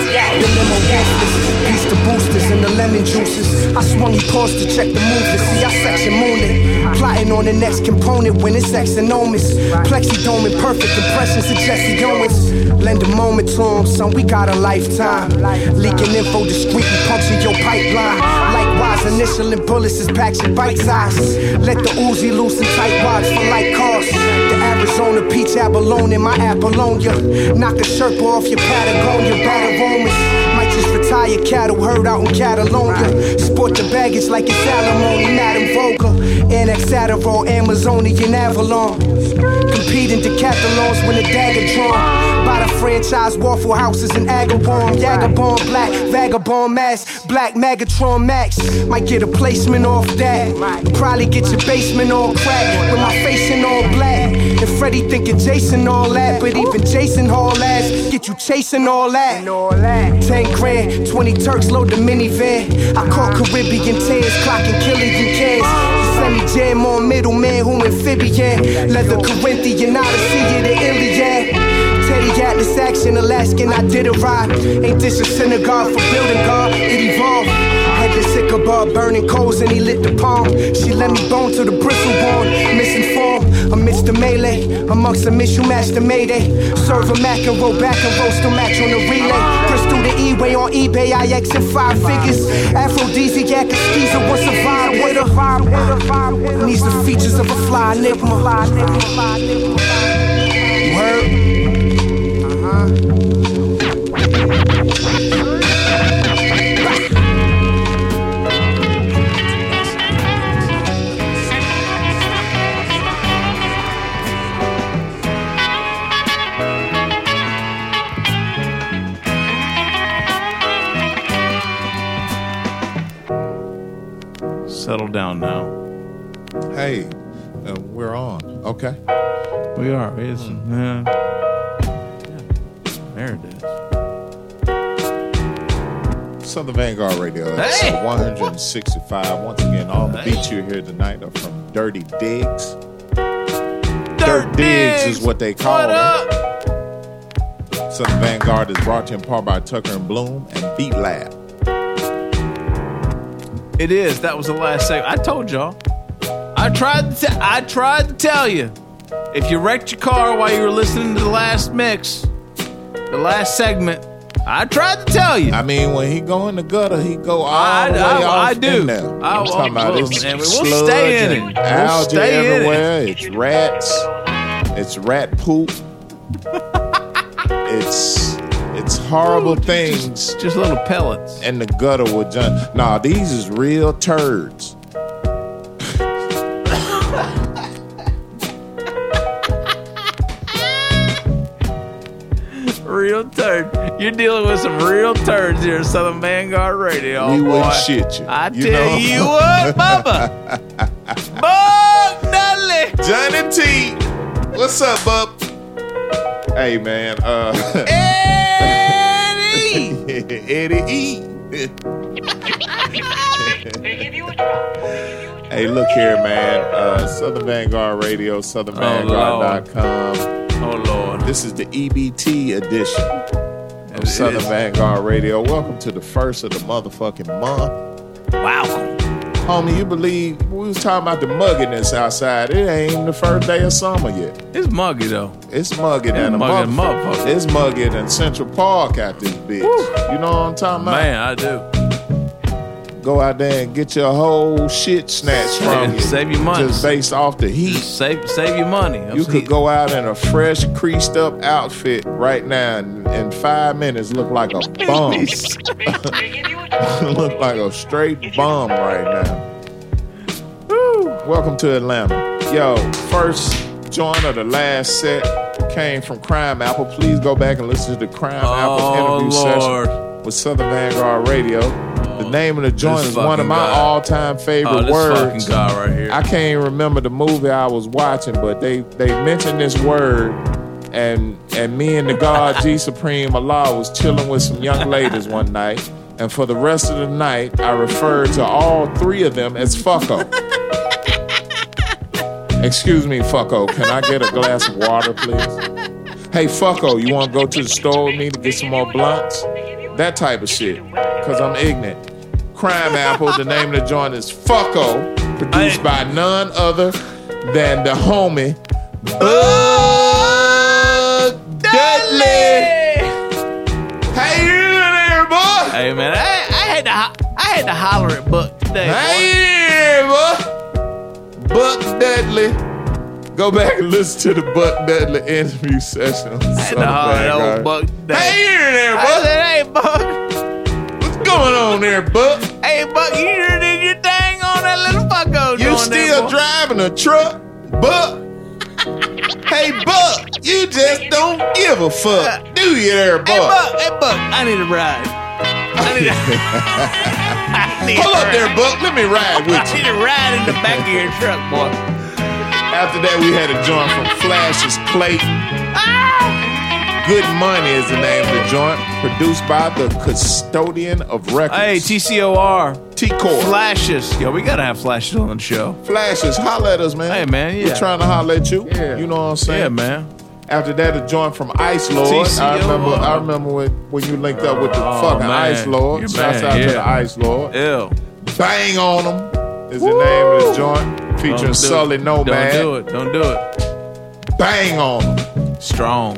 yeah. The limo gangsters, piece the boosters and the lemon juices. I swung, he paused to check the movement. See, I section mooned it. Plotting on the next component when it's Omis. Plexidome and perfect impressions of Jesse Owens. Lend a moment to him, son, we got a lifetime. Leaking info discreetly, puncture your pipeline. Initial and bullets is packed in bite size. Let the Uzi loose and tight wads for light costs. The Arizona peach abalone in my Apollonia. Knock a Sherpa off your Patagonia, bad aromas. Retire cattle herd out in Catalonia. Sport the baggage like it's alimony, Madam Voga. Annex Adderall, Amazonian Avalon. Competing decathlons when the dagger drawn. By the franchise Waffle Houses in Agabon. Yagabon, black vagabond mask, black Megatron Max. Might get a placement off that. Probably get your basement all cracked with my face in all black. And Freddie thinking Jason all that, but even Jason Hall ass get you chasing all that. 10 grand, 20 Turks load the minivan. I call Caribbean tears, clocking Killian cans. Semi jam on middleman who amphibian. Leather Corinthian, Odyssey of the Iliad. Teddy Atlas action, Alaskan, I did a ride. Ain't this a synagogue for building God? It evolved. Had burning coals and he lit the palm. She let me bone to the bristle bone. Misinformed amidst the melee. Amongst the miss, you match the mayday. Serve a mac and roll back and roast a match on the relay. Crystal the E-way on eBay, I exit five figures. Aphrodisiac, a skeezer, what's a vibe with her? Needs the features of a fly nigma. Settle down now. Hey, uh, we're on. Okay. We are. It's, yeah. There it is. Southern Vanguard Radio, Hey! 165. Once again, all the beats you hear tonight are from Dirty Digs. Dirt, Digs, is what they call What them. Southern Vanguard is brought to you in part by Tucker and Bloom and Beat Lab. It is. That was the last segment. I told y'all. I tried. To te- I tried to tell you. If you wrecked your car while you were listening to the last mix, the last segment, I tried to tell you. I mean, when he go in the gutter, he go all I- the way I- off I do. in there. I- I'm talking about it's and we'll stay in it. We'll stay in it. everywhere. It's rats. It's rat poop. it's it's horrible things. Just little pellets. And the gutter with John. Nah, these is real turds. Real turd. You're dealing with some real turds here at Southern Vanguard Radio. we boy. wouldn't shit you. I you tell know? you what, Bubba. Buck Dudley. Johnny T. What's up, bub? Hey man, uh Eddie. E. hey, look here, man. Uh, Southern Vanguard Radio, SouthernVanguard.com. Oh Lord. This is the EBT edition of Southern is. Vanguard Radio. Welcome to the first of the motherfucking month. Wow. Homie, you believe we was talking about the mugginess outside. It ain't the first day of summer yet. It's muggy though. It's muggy than a muggy than motherfucker. It's muggy than Central Park out this bitch. You know what I'm talking about? Man, I do. Go out there and get your whole shit snatched from you. Save your money. Just based off the heat. Save save your money. You could go out in a fresh, creased up outfit right now and in five minutes look like a bum. look like a straight bum right now. Woo. Welcome to Atlanta. Yo, first joint of the last set came from Crimeapple. Please go back and listen to the Crimeapple Oh, interview Lord. session with Southern Vanguard Radio. The name of the joint this is one of my guy. all-time favorite Oh, this words. fucking guy right here. I can't even remember the movie I was watching, but they they mentioned this word, and and me and the God G Supreme Allah was chilling with some young ladies one night, and for the rest of the night, I referred to all three of them as fucko. Excuse me, fucko. Can I get a glass of water, please? Hey, fucko, you want to go to the store with me to get some more blunts? That type of shit. because I'm ignorant. Crimeapple. The name of the joint is Fucko, produced by none other than the homie Buck Dudley. Hey, you there, boy? Hey man, I, I had to ho- I had to holler at Buck today. Hey, boy. Buck Dudley. Go back and listen to the Buck Dudley interview session. on I had to holler at old Buck today. Hey, you in there, I Buck? said, hey Buck, going on there, Buck? hey Buck, you sure did your thing on that little fucko. You still there, driving a truck, Buck? hey, Buck, you just don't give a fuck, do you there, Buck? Hey Buck, hey Buck, I need a ride. I need a, I need Hold a up there. Buck. Let me ride with I you. need a ride in the back of your truck, boy. After that, we had a joint from Flashius Clayton. Good Money is the name of the joint, produced by the custodian of records. Hey, TCOR. T-Core. Flashes. Yo, we gotta have flashes on the show. Flashes, holla at us, man. Hey, man, yeah. We're trying to holler at you. Yeah. You know what I'm saying? Yeah, man. After that, a joint from Ice Lord. TCOR. I remember. I remember when, when you linked up with the Oh, fucking man. Ice Lord. Your Shouts man, out to the Ice Lord. Ew. Bang on them is the name of the joint, featuring Don't do Sully it. Nomad. Don't do it. Don't do it. Bang on them. Strong.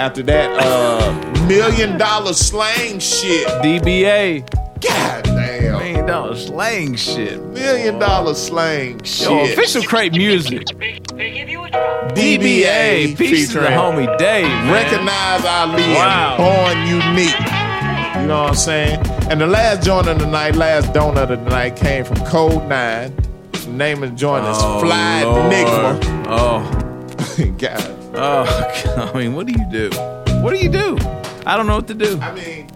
After that, uh, million dollar slang shit. DBA. God damn. Million dollar slang shit. Million dollar slang shit. Yo, official crate music. DBA Peace to the homie Dave. Man. Recognize Ali Wow. Born Unique. You know what I'm saying? And the last joint of the night, last donut of the night came from Code 9. The name of the joint is Oh, Fly. Enigma. Oh, God. Oh. I mean, what do you do? What do you do? I don't know what to do. I mean,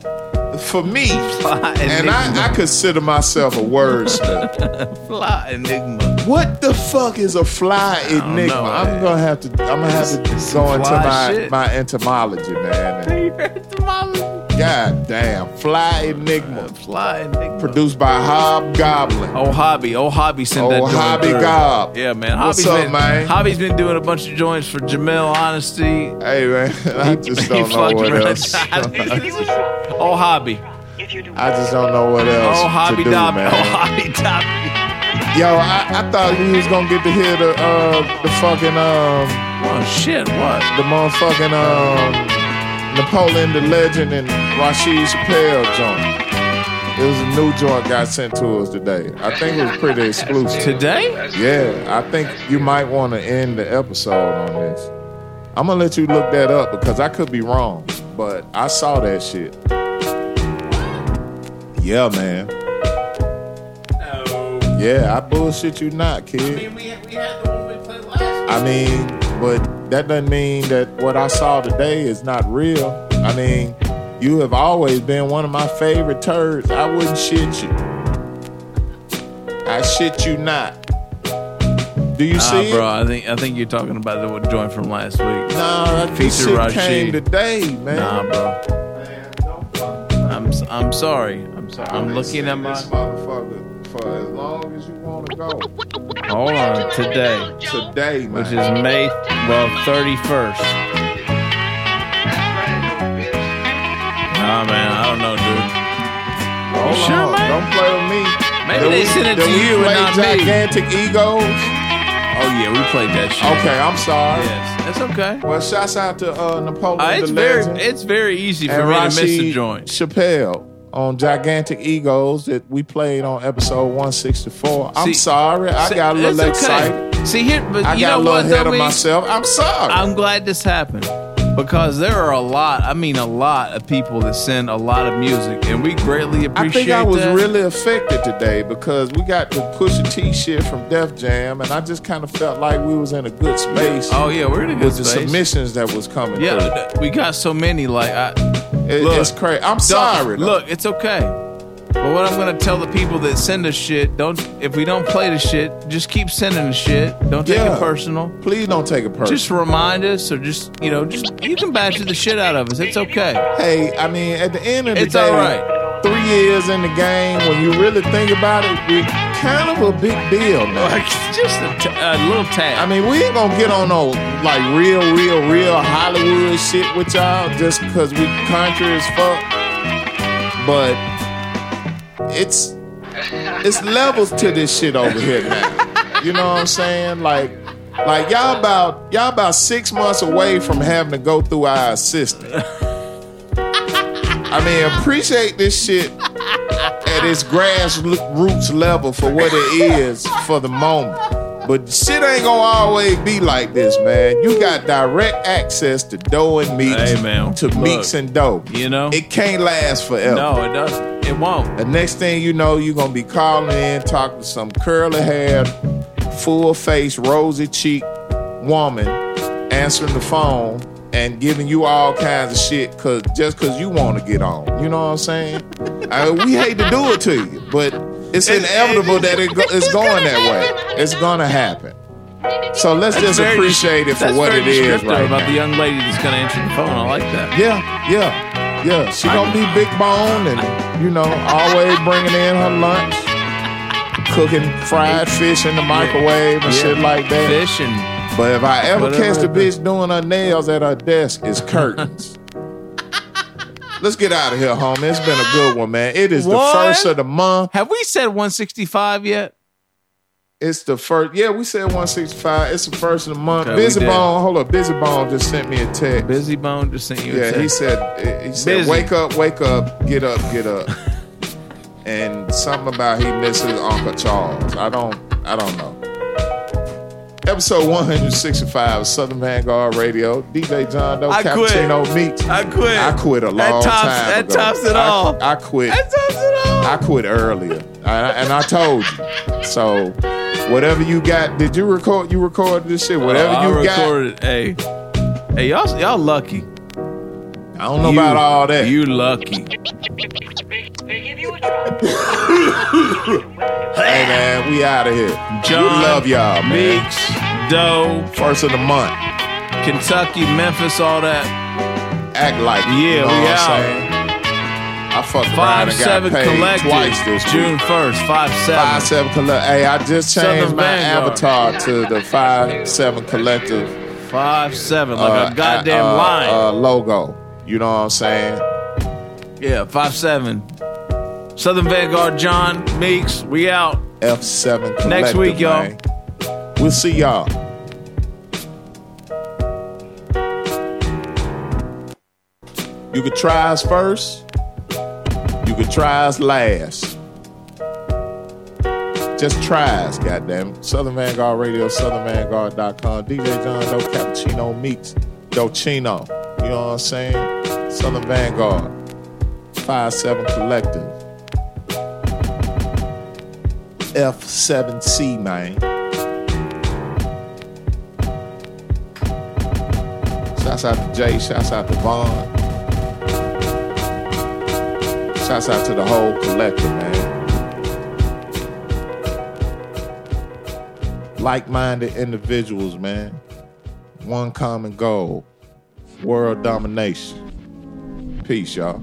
for me, Fly and Enigma. I, I consider myself a wordsmith. Fly Enigma. What the fuck is a fly enigma? know, I'm gonna have to. I'm gonna have to It's go into my shit. my entomology, man. And God damn, fly enigma, Fly Enigma. produced by Hobgoblin. Oh, Hobby. Oh, Hobby sent that Oh, Hobby through. Gob. Yeah, man. What's up, been, man? Hobby's been doing a bunch of joints for Jamel Honesty. Hey man, I just don't know what else. oh, Hobby. I just don't know what oh, else Oh, Hobby to do, Dobby. man. Oh, Hobby Dobby. Yo, I, I thought we was gonna get to hear the uh the fucking um Oh, shit. What? the motherfucking um Napoleon Da Legend and Rasheed Chappell joint. It was a new joint got sent to us today. I think it was pretty exclusive. Today? Yeah, I think you might want to end the episode on this. I'm gonna let you look that up because I could be wrong, but I saw that shit. Yeah, man. Yeah, I bullshit you not, kid. I mean, but that doesn't mean that what I saw today is not real. I mean, you have always been one of my favorite turds. I wouldn't shit you. I shit you not. Do you Nah, see bro. it? I think I think you're talking about the joint from last week. Nah, that Feature shit Rashid. came today, man. Nah, bro. I'm s- I'm sorry. I'm sorry. I'm looking at my. this motherfucker for as long as you want to go. Hold on. Today, Today, man. which is May well 31st. Nah, man. I don't know, dude. Hold You sure, on. man? Don't play with me. Maybe Did they we- sent it to you and play not me. Gigantic egos. Oh yeah, we played that shit. Okay, I'm sorry. Yes, that's okay. Well, shouts out to uh, Napoleon Uh, it's the very Legend it's very easy for and me to miss the joint. Chappelle on Gigantic Egos that we played on episode 164. I'm See- sorry. I See, got a little okay. excited. See here, but I you got know a little what? ahead of Meek? myself. I'm sorry. I'm glad this happened because there are a lot. I mean, a lot of people that send a lot of music, and we greatly appreciate. I think I was that. really affected today because we got the Pusha T shit from Def Jam, and I just kind of felt like we was in a good space. Oh yeah, we're in a good space with the submissions that was coming Yeah, through. we got so many. Like, I, It- look, it's crazy. I'm sorry. though. Look, it's okay. But what I'm gonna tell the people that send us shit, don't if we don't play the shit, just keep sending the shit. Don't take Yeah. it personal. Please don't take it personal. Just remind us, or just you know, just you can badger the shit out of us. It's okay. hey, I mean, at the end of the It's day, It's all right. Three years in the game, when you really think about it, we kind of a big deal now. Like just a, t- a little tad. I mean, we ain't gonna get on no like real, real, real Hollywood shit with y'all just because we country as fuck. but it's it's levels to this shit over here now. You know what I'm saying? Like, like y'all about y'all about six months away from having to go through our assistant. I mean, appreciate this shit at its grassroots level for what it is for the moment. But shit ain't gonna always be like this, man. You got direct access to dough and meats, Hey, man, to look. meats and dough. You know? It can't last forever. No, it doesn't. It won't. The next thing you know, you're gonna be calling in, talking to some curly haired, full face, rosy cheek woman answering the phone and giving you all kinds of shit cause just cause you want to get on. You know what I'm saying? I mean, we hate to do it to you, but it's inevitable that it go, it's going that way. It's gonna happen. So let's That's just very- appreciate it for what it is right about now. the young lady that's gonna answer the phone. I like that. Yeah, yeah, yeah. She gonna be big bone and you know always bringing in her lunch, cooking fried fish in the microwave and Yeah. shit like that. Fish and But if I ever catch the bitch doing her nails at her desk, it's curtains. Let's get out of here, homie. It's been a good one, man. It is What? the first of the month. Have we said 165 yet? It's the first. Yeah, we said 165. It's the first of the month. Okay, we Busy did. Bone, hold up. Bizzy Bone just sent me a text. Bizzy Bone just sent you a Yeah, he said. He said, Busy. "Wake up, wake up, get up, get up." and something about he misses Uncle Charles. I don't. I don't know. Episode 165 of Southern Vanguard Radio. DJ John Doe, I quit. Cappuccino Meeks. I quit. I quit a That long tops- time that ago. tops it I- all. I, quit. That tops it all. I quit earlier, I, and I told you. So, whatever you got, did you record? You recorded this shit. Whatever oh, I you got. recorded. Hey, hey, y'all, y'all lucky. I don't know about all that. You lucky. Hey man, we out of here. John, we love y'all, man. Meeks, Doe, First of the month. Kentucky, Memphis, all that. Act like Yeah, you know we what I'm out. saying? I fucked around Five and got seven paid collective. twice this June first. Five seven. Five seven collect. Hey, I just changed Southern my Vanguard. avatar to the five seven collective Five seven. Like uh, a goddamn uh, lion. uh, logo. You know what I'm saying? yeah, five seven. Southern Vanguard, John Meeks. We out. F seven. Next week, y'all. We'll see y'all. You could try us first. You could try us last. Just try us, goddamn. Southern Vanguard Radio, southernvanguard.com. DJ John Doe Cappuccino Meeks Docino. You know what I'm saying? Southern Vanguard. 5-7 Collective. F7C, man. Shouts out to Jay. Shouts out to Vaughn. Shouts out to the whole collective, man. Like minded individuals, man. One common goal world domination. Peace, y'all.